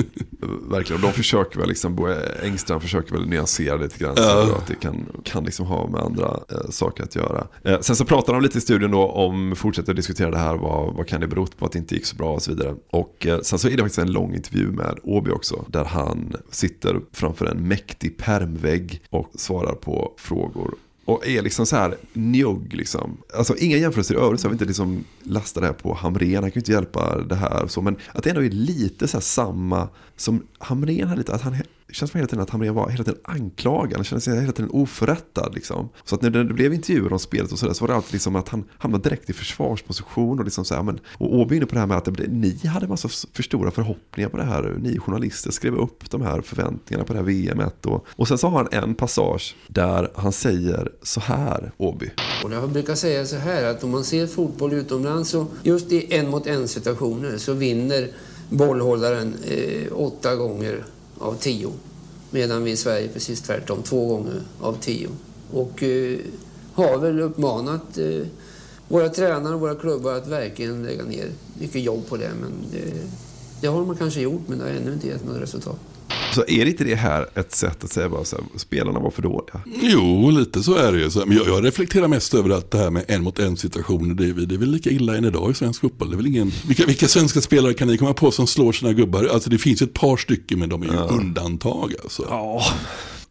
verkligen. Och de försöker väl liksom, Bo Engström försöker väl nyansera det lite grann. Ja. Så att det kan, kan liksom ha med andra eh, saker att göra. Eh, sen så pratar de lite i studion då om, fortsätter diskutera det här, vad, vad kan det bero på att det inte gick så bra och så vidare. Och eh, sen så är det faktiskt en lång intervju med Åby också, där han sitter framför en mäktig permvägg och svarar på frågor. Och är liksom så här njugg liksom. Alltså inga jämförelser i övrigt så jag vill inte liksom lasta det här på Hamrén. Han kan ju inte hjälpa det här. Så, men att det ändå är lite så här samma som Hamrén lite. Att han det känns som hela tiden att Hamrén var hela tiden anklagad. Han kände sig hela tiden oförrättad liksom. Så att när det blev intervjuer om spelet och sådär så var det alltid liksom att han hamnade direkt i försvarsposition. Och liksom så här, men, och Åby är inne på det här med att det, ni hade massa för stora förhoppningar på det här. Ni journalister skrev upp de här förväntningarna på det här VMet. Och, och sen så har han en passage där han säger så här, Åby. Och jag brukar säga så här att om man ser fotboll utomlands så just i en mot en situationer så vinner bollhållaren eh, åtta gånger av tio. Medan vi i Sverige precis tvärtom, två gånger av tio. Och eh, har väl uppmanat eh, våra tränare och våra klubbar att verkligen lägga ner mycket jobb på det. Men det, det har man kanske gjort men det har ännu inte gett något resultat. Så är det inte det här ett sätt att säga bara så här, spelarna var för dåliga? Jo, lite så är det ju. Men jag, jag reflekterar mest över att det här med en mot en situationer, det är, det är väl lika illa än idag i svensk fotboll. Det är väl ingen, vilka, vilka svenska spelare kan ni komma på som slår sina gubbar? Alltså det finns ett par stycken men de är ju undantag alltså. Ja.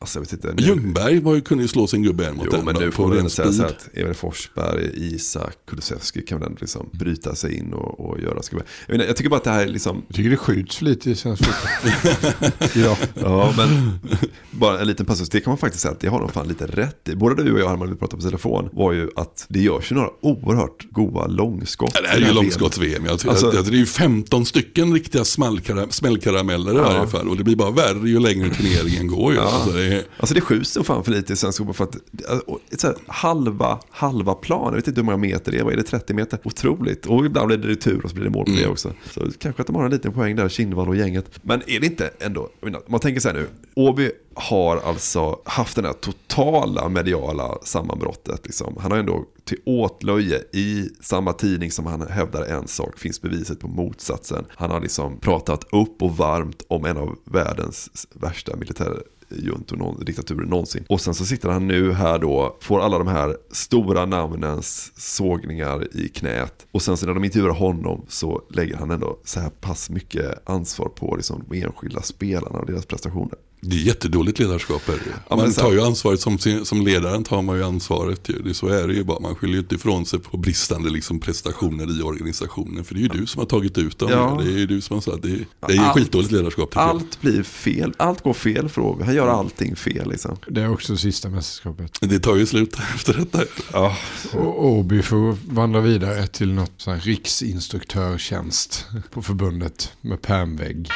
Alltså jag vet inte. Ljungberg var ju, kunde ju slå sin gubbe en mot Jo, en. men nu får vi ren ändå säga så att Emil Forsberg, Isak, Kulusevski kan väl ändå liksom bryta sig in och, och göra skubbe. Jag, menar, jag tycker bara att det här är liksom... Jag tycker det skjuts lite i svensk fotboll. ja. ja, men bara en liten passus, det kan man faktiskt säga att det har de fan lite rätt i. Både du och jag, Herman, vi pratade på telefon, var ju att det görs ju några oerhört goda långskott. Ja, det här är ju långskotts-VM. Jag Alltså- det är ju 15 stycken riktiga smällkara- smällkarameller i varje fall. Och det blir bara värre ju längre turneringen går ju. Ja. Alltså, det. Alltså det skjuts nog fan för lite i svensk fotboll för att och ett så här, halva, halva plan, jag vet inte hur många meter det är, vad är det, 30 meter? Otroligt. Och ibland blir det retur och så blir det mål på det Mm. också. Så kanske att de har en liten poäng där, Kindvall och gänget. Men är det inte ändå, man tänker så här nu, Åby har alltså haft den här totala mediala sammanbrottet. Liksom. Han har ändå till åtlöje i samma tidning som han hävdar en sak finns beviset på motsatsen. Han har liksom pratat upp och varmt om en av världens värsta militärjuntor, någon, någonsin. Och sen så sitter han nu här då, får alla de här stora namnens sågningar i knät. Och sen så när de intervjuar honom så lägger han ändå så här pass mycket ansvar på liksom, de enskilda spelarna och deras prestationer. Det är jättedåligt ledarskap. Är det. man så- tar ju ansvaret, som, som ledaren tar man ju ansvaret. Ju. Det, så är det ju bara. Man skyller ju inte ifrån sig på bristande liksom, prestationer i organisationen. För det är ju du som har tagit ut dem. Ja. Det är ju du som har sagt det. är- Det är ju Allt- skitdåligt ledarskap. Allt blir fel, allt går fel för Åby. Han gör allting fel liksom. Det är också sista mästerskapet. Det tar ju slut efter detta. Ja. Och Åby får vandra vidare till något sån här riksinstruktörtjänst på förbundet med pärmvägg.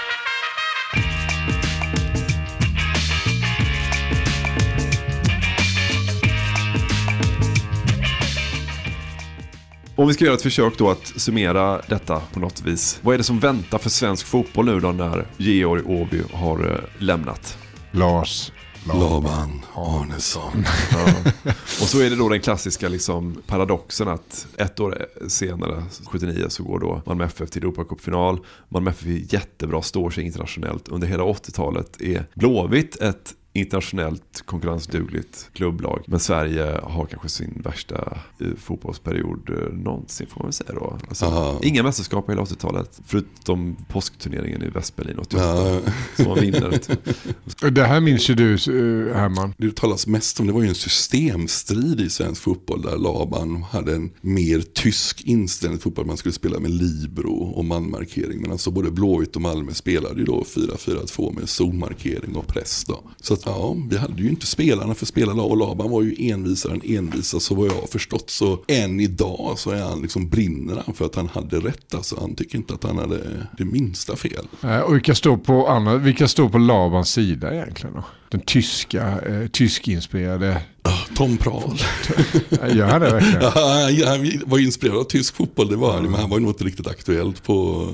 Om vi ska göra ett försök då att summera detta på något vis. Vad är det som väntar för svensk fotboll nu då när Georg Åby har eh, lämnat? Lars Laban Arnesson. Ja. Och så är det då den klassiska liksom paradoxen att ett år senare, 79, så går då Malmö FF till Europacupfinal. Malmö FF är jättebra, står sig internationellt. Under hela 80-talet är Blåvitt ett internationellt konkurrensdugligt klubblag. Men Sverige har kanske sin värsta eh, fotbollsperiod eh, någonsin får man väl säga då. Alltså. Inga mästerskap på hela 80-talet. Förutom påskturneringen i Västberlin 88. Ja. Som man vinner. Det här minns ju du eh, Herman. Det talas mest om, det var ju en systemstrid i svensk fotboll där Laban hade en mer tysk inställning till fotboll. Man skulle spela med libero och manmarkering. Men alltså både Blåvitt och Malmö spelade ju då 4-4-2 med zonmarkering och press då. Så att ja, vi hade ju inte spelarna för spelarna och Laban var ju envisare än envisa så vad jag har förstått så än idag så är han liksom brinner han för att han hade rätt. Alltså han tycker inte att han hade det minsta fel. Och vilka står på, andra, vilka står på Labans sida egentligen då? Den tyska, eh, tyskinspirerade... Tom Prahl. Gör han det verkligen? Ja, han var inspirerad av tysk fotboll, det var han men han var ju nog inte riktigt aktuellt på,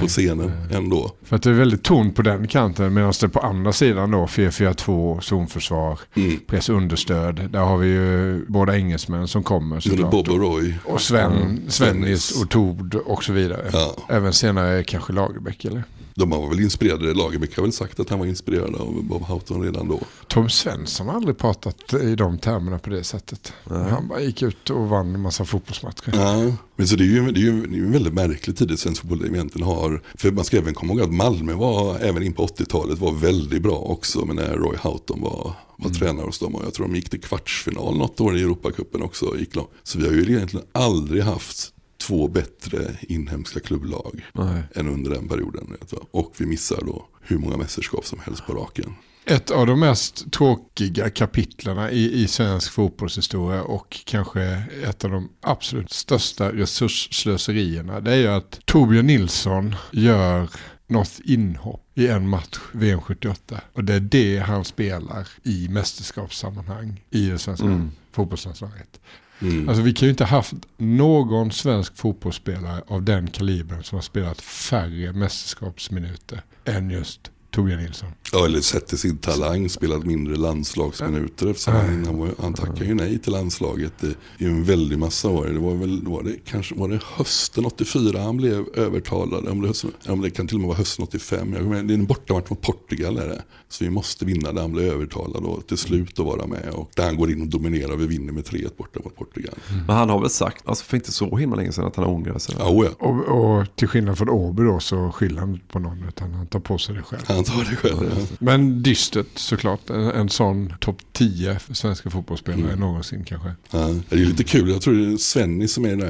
på scenen ändå. För att det är väldigt ton på den kanten medan det på andra sidan då 4-4-2, zonförsvar, Mm. press understöd. Där har vi ju båda engelsmän som kommer såklart. Bob och Roy. Och Sven, Mm. Svennis och Tord och så vidare. Ja. Även senare kanske Lagerbäck eller? De var väl inspirerade, Lagerbäck har väl sagt att han var inspirerad av Bob Houghton redan då. Tom Svensson har aldrig pratat i de termerna på det sättet. Han bara gick ut och vann en massa fotbollsmatcher. Ja, men så det är ju, det är ju, det är en väldigt märklig tid i svensk fotboll egentligen har. För man ska även komma ihåg att Malmö var, även in på 80-talet, var väldigt bra också. Men när Roy Houghton var, var tränare hos dem. Och jag tror de gick till kvartsfinal något år i Europacupen också. Gick långt. Så vi har ju egentligen aldrig haft två bättre inhemska klubblag Nej. än under den perioden. vet du. Och vi missar då hur många mästerskap som helst på raken. Ett av de mest tråkiga kapitlerna i, i svensk fotbollshistoria och kanske ett av de absolut största resursslöserierna det är ju att Torbjörn Nilsson gör något inhopp i en match VM 78 och det är det han spelar i mästerskapssammanhang i det svenska Mm. fotbollslandslaget. Mm. Alltså vi kan ju inte haft någon svensk fotbollsspelare av den kalibern som har spelat färre mästerskapsminuter än just Torbjörn Nilsson. Ja, eller sett till sin talang, spelat mindre landslagsminuter eftersom han, han, var, han tackade ju nej till landslaget i, i en väldig massa år. Det var väl, var det, kanske var det hösten 84 han blev övertalad, om det, hösten, om det kan till och med vara hösten 85. Jag, kommer det är en bortamatch mot Portugal är det. Så vi måste vinna där han blev övertalad och till slut att vara med. Och där han går in och dominerar vi vinner med 3-1 borta mot Portugal. Men han har väl sagt, alltså för inte så himla länge sedan, att han ångrar sig. Ja, oh ja. Och, och till skillnad från Åby då så skyller han på någon utan han tar på sig det själv. Han tar det själv. Men dystert såklart. En, en sån topp 10 för svenska fotbollsspelare Mm. någonsin kanske. Ja, det är lite kul. Jag tror det är Svenny som är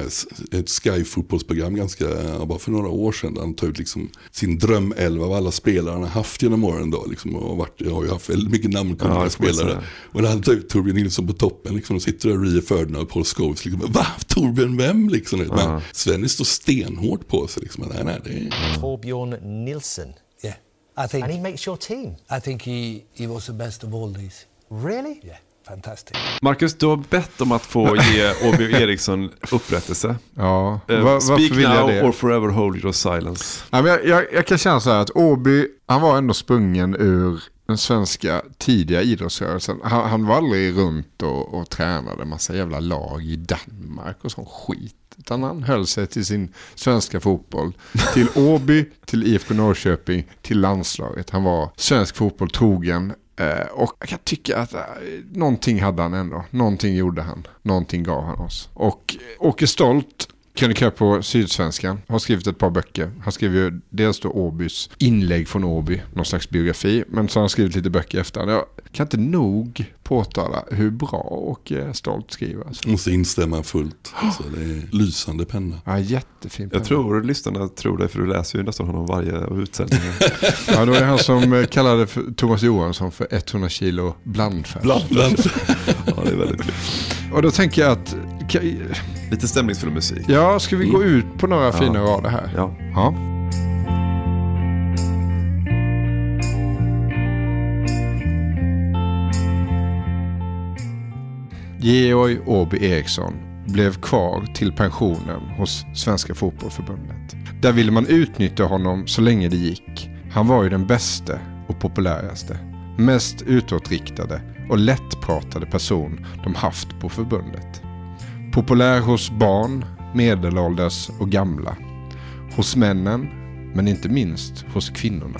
i ett Sky-fotbollsprogram ganska, bara för några år sedan. Där han tar ut liksom sin drömelva av alla spelare han har haft genom åren. Då, liksom, och varit, jag har ju haft väldigt mycket namnkunniga Ja, spelare. Och när han tar ut Torbjörn Nilsson på toppen, liksom, och sitter där Rie Ferdinand och Paul Scholes. Liksom, Va? Torbjörn vem? Liksom, Ja. Men Svenny står stenhårt på sig. Liksom, nej, nej, det är... Torbjörn Nilsson. I think And he makes your team. I think he, he was the best of all these. Really? Yeah, fantastic. Marcus, du har bett om att få ge Åby Eriksson upprättelse. Ja, Eh, va- varför Speak vill jag now det? or forever hold your silence. Ja, men jag, jag, jag kan känna så här att Åby, han var ändå sprungen ur den svenska tidiga idrottsrörelsen. Han, han var aldrig runt och, och tränade massa jävla lag i Danmark och sån skit. Utan han höll sig till sin svenska fotboll. Till Åby, till IFK Norrköping, till landslaget. Han var svensk fotboll trogen. Eh, och jag kan tycka att eh, någonting hade han ändå. Någonting gjorde han. Någonting gav han oss. Och Åke Stolt krönikör på Sydsvenskan. Har skrivit ett par böcker. Han skriver ju dels då Åbys inlägg från Åby, någon slags biografi. Men så har han skrivit lite böcker efter. Jag kan inte nog påtala hur bra Åke Stolt skriver. Alltså. Måste instämma fullt. Alltså, det är lysande penna. Ja, jättefin penna. Jag tror lyssnarna tror det, för du läser ju nästan honom varje av utsändningarna. Ja, då är det han som eh, kallade för Thomas Johansson för 100 kilo blandfärs. Blandfärs. ja, det är väldigt kul. Och då tänker jag att... Lite stämningsfull musik. Ja, ska vi gå ut på några Ja. fina rader här? Ja. ja. Georg Åby Eriksson blev kvar till pensionen hos Svenska Fotbollförbundet. Där ville man utnyttja honom så länge det gick. Han var ju den bäste och populäraste, mest utåtriktade och lättpratade person de haft på förbundet. Populär hos barn, medelålders och gamla. Hos männen, men inte minst hos kvinnorna.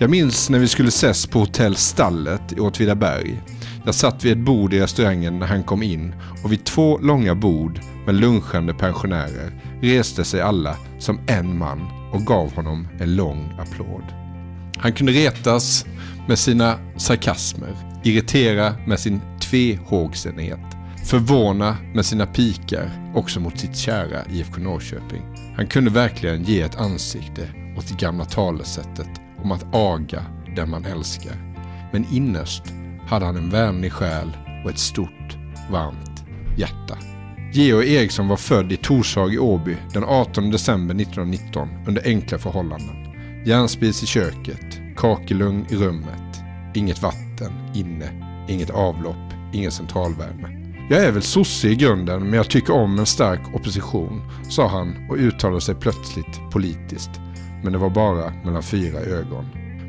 Jag minns när vi skulle ses på hotell Stallet i Åtvidaberg. Jag satt vid ett bord i restaurangen när han kom in och vid två långa bord med lunchande pensionärer reste sig alla som en man och gav honom en lång applåd. Han kunde retas med sina sarkasmer, irritera med sin tvehågsenhet, förvåna med sina pikar också mot sitt kära IFK Norrköping. Han kunde verkligen ge ett ansikte åt det gamla talesättet om att aga den man älskar. Men innerst hade han en vänlig själ och ett stort, varmt hjärta. Georg Eriksson var född i Torshag i Åby den 18 december 1919 under enkla förhållanden. Järnspis i köket, kakelugn i rummet, inget vatten inne, inget avlopp, ingen centralvärme. Jag är väl sosse i grunden men jag tycker om en stark opposition, sa han och uttalade sig plötsligt politiskt. Men det var bara mellan fyra ögon.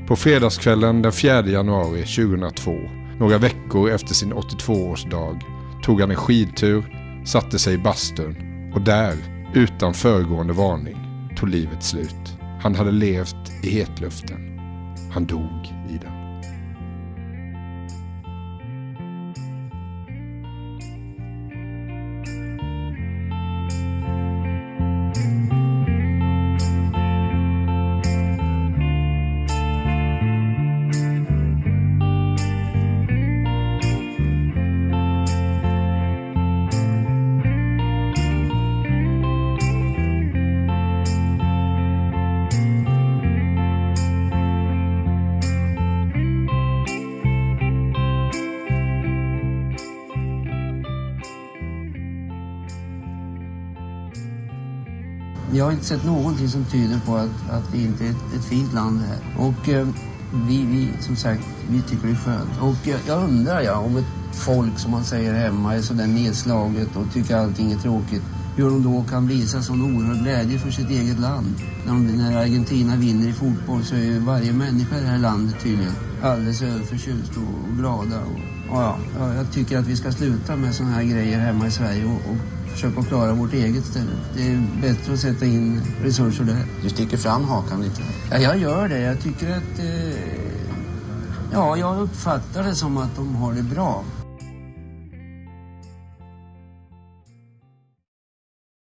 På fredagskvällen den 4 januari 2002, några veckor efter sin 82-årsdag, tog han en skidtur, satte sig i bastun och där, utan föregående varning, tog livet slut. Han hade levt i hetluften. Han dog sett någonting som tyder på att, att det inte är ett, ett fint land det här. Och eh, vi, vi, som sagt, vi tycker det är skönt. Och jag, jag undrar ja, om ett folk som man säger hemma är sådär nedslaget och tycker allting är tråkigt. Hur de då kan visa sån oerhörd glädje för sitt eget land. När, de, när Argentina vinner i fotboll så är ju varje människa i det här landet tydligen alldeles överförtjust och, och glada. Och, och ja, jag tycker att vi ska sluta med såna här grejer hemma i Sverige och, och försöka klara vårt eget ställe. Det är bättre att sätta in resurser där. Du sticker fram hakan lite. Ja, jag gör det. Jag tycker att... Eh, ja, jag uppfattar det som att de har det bra.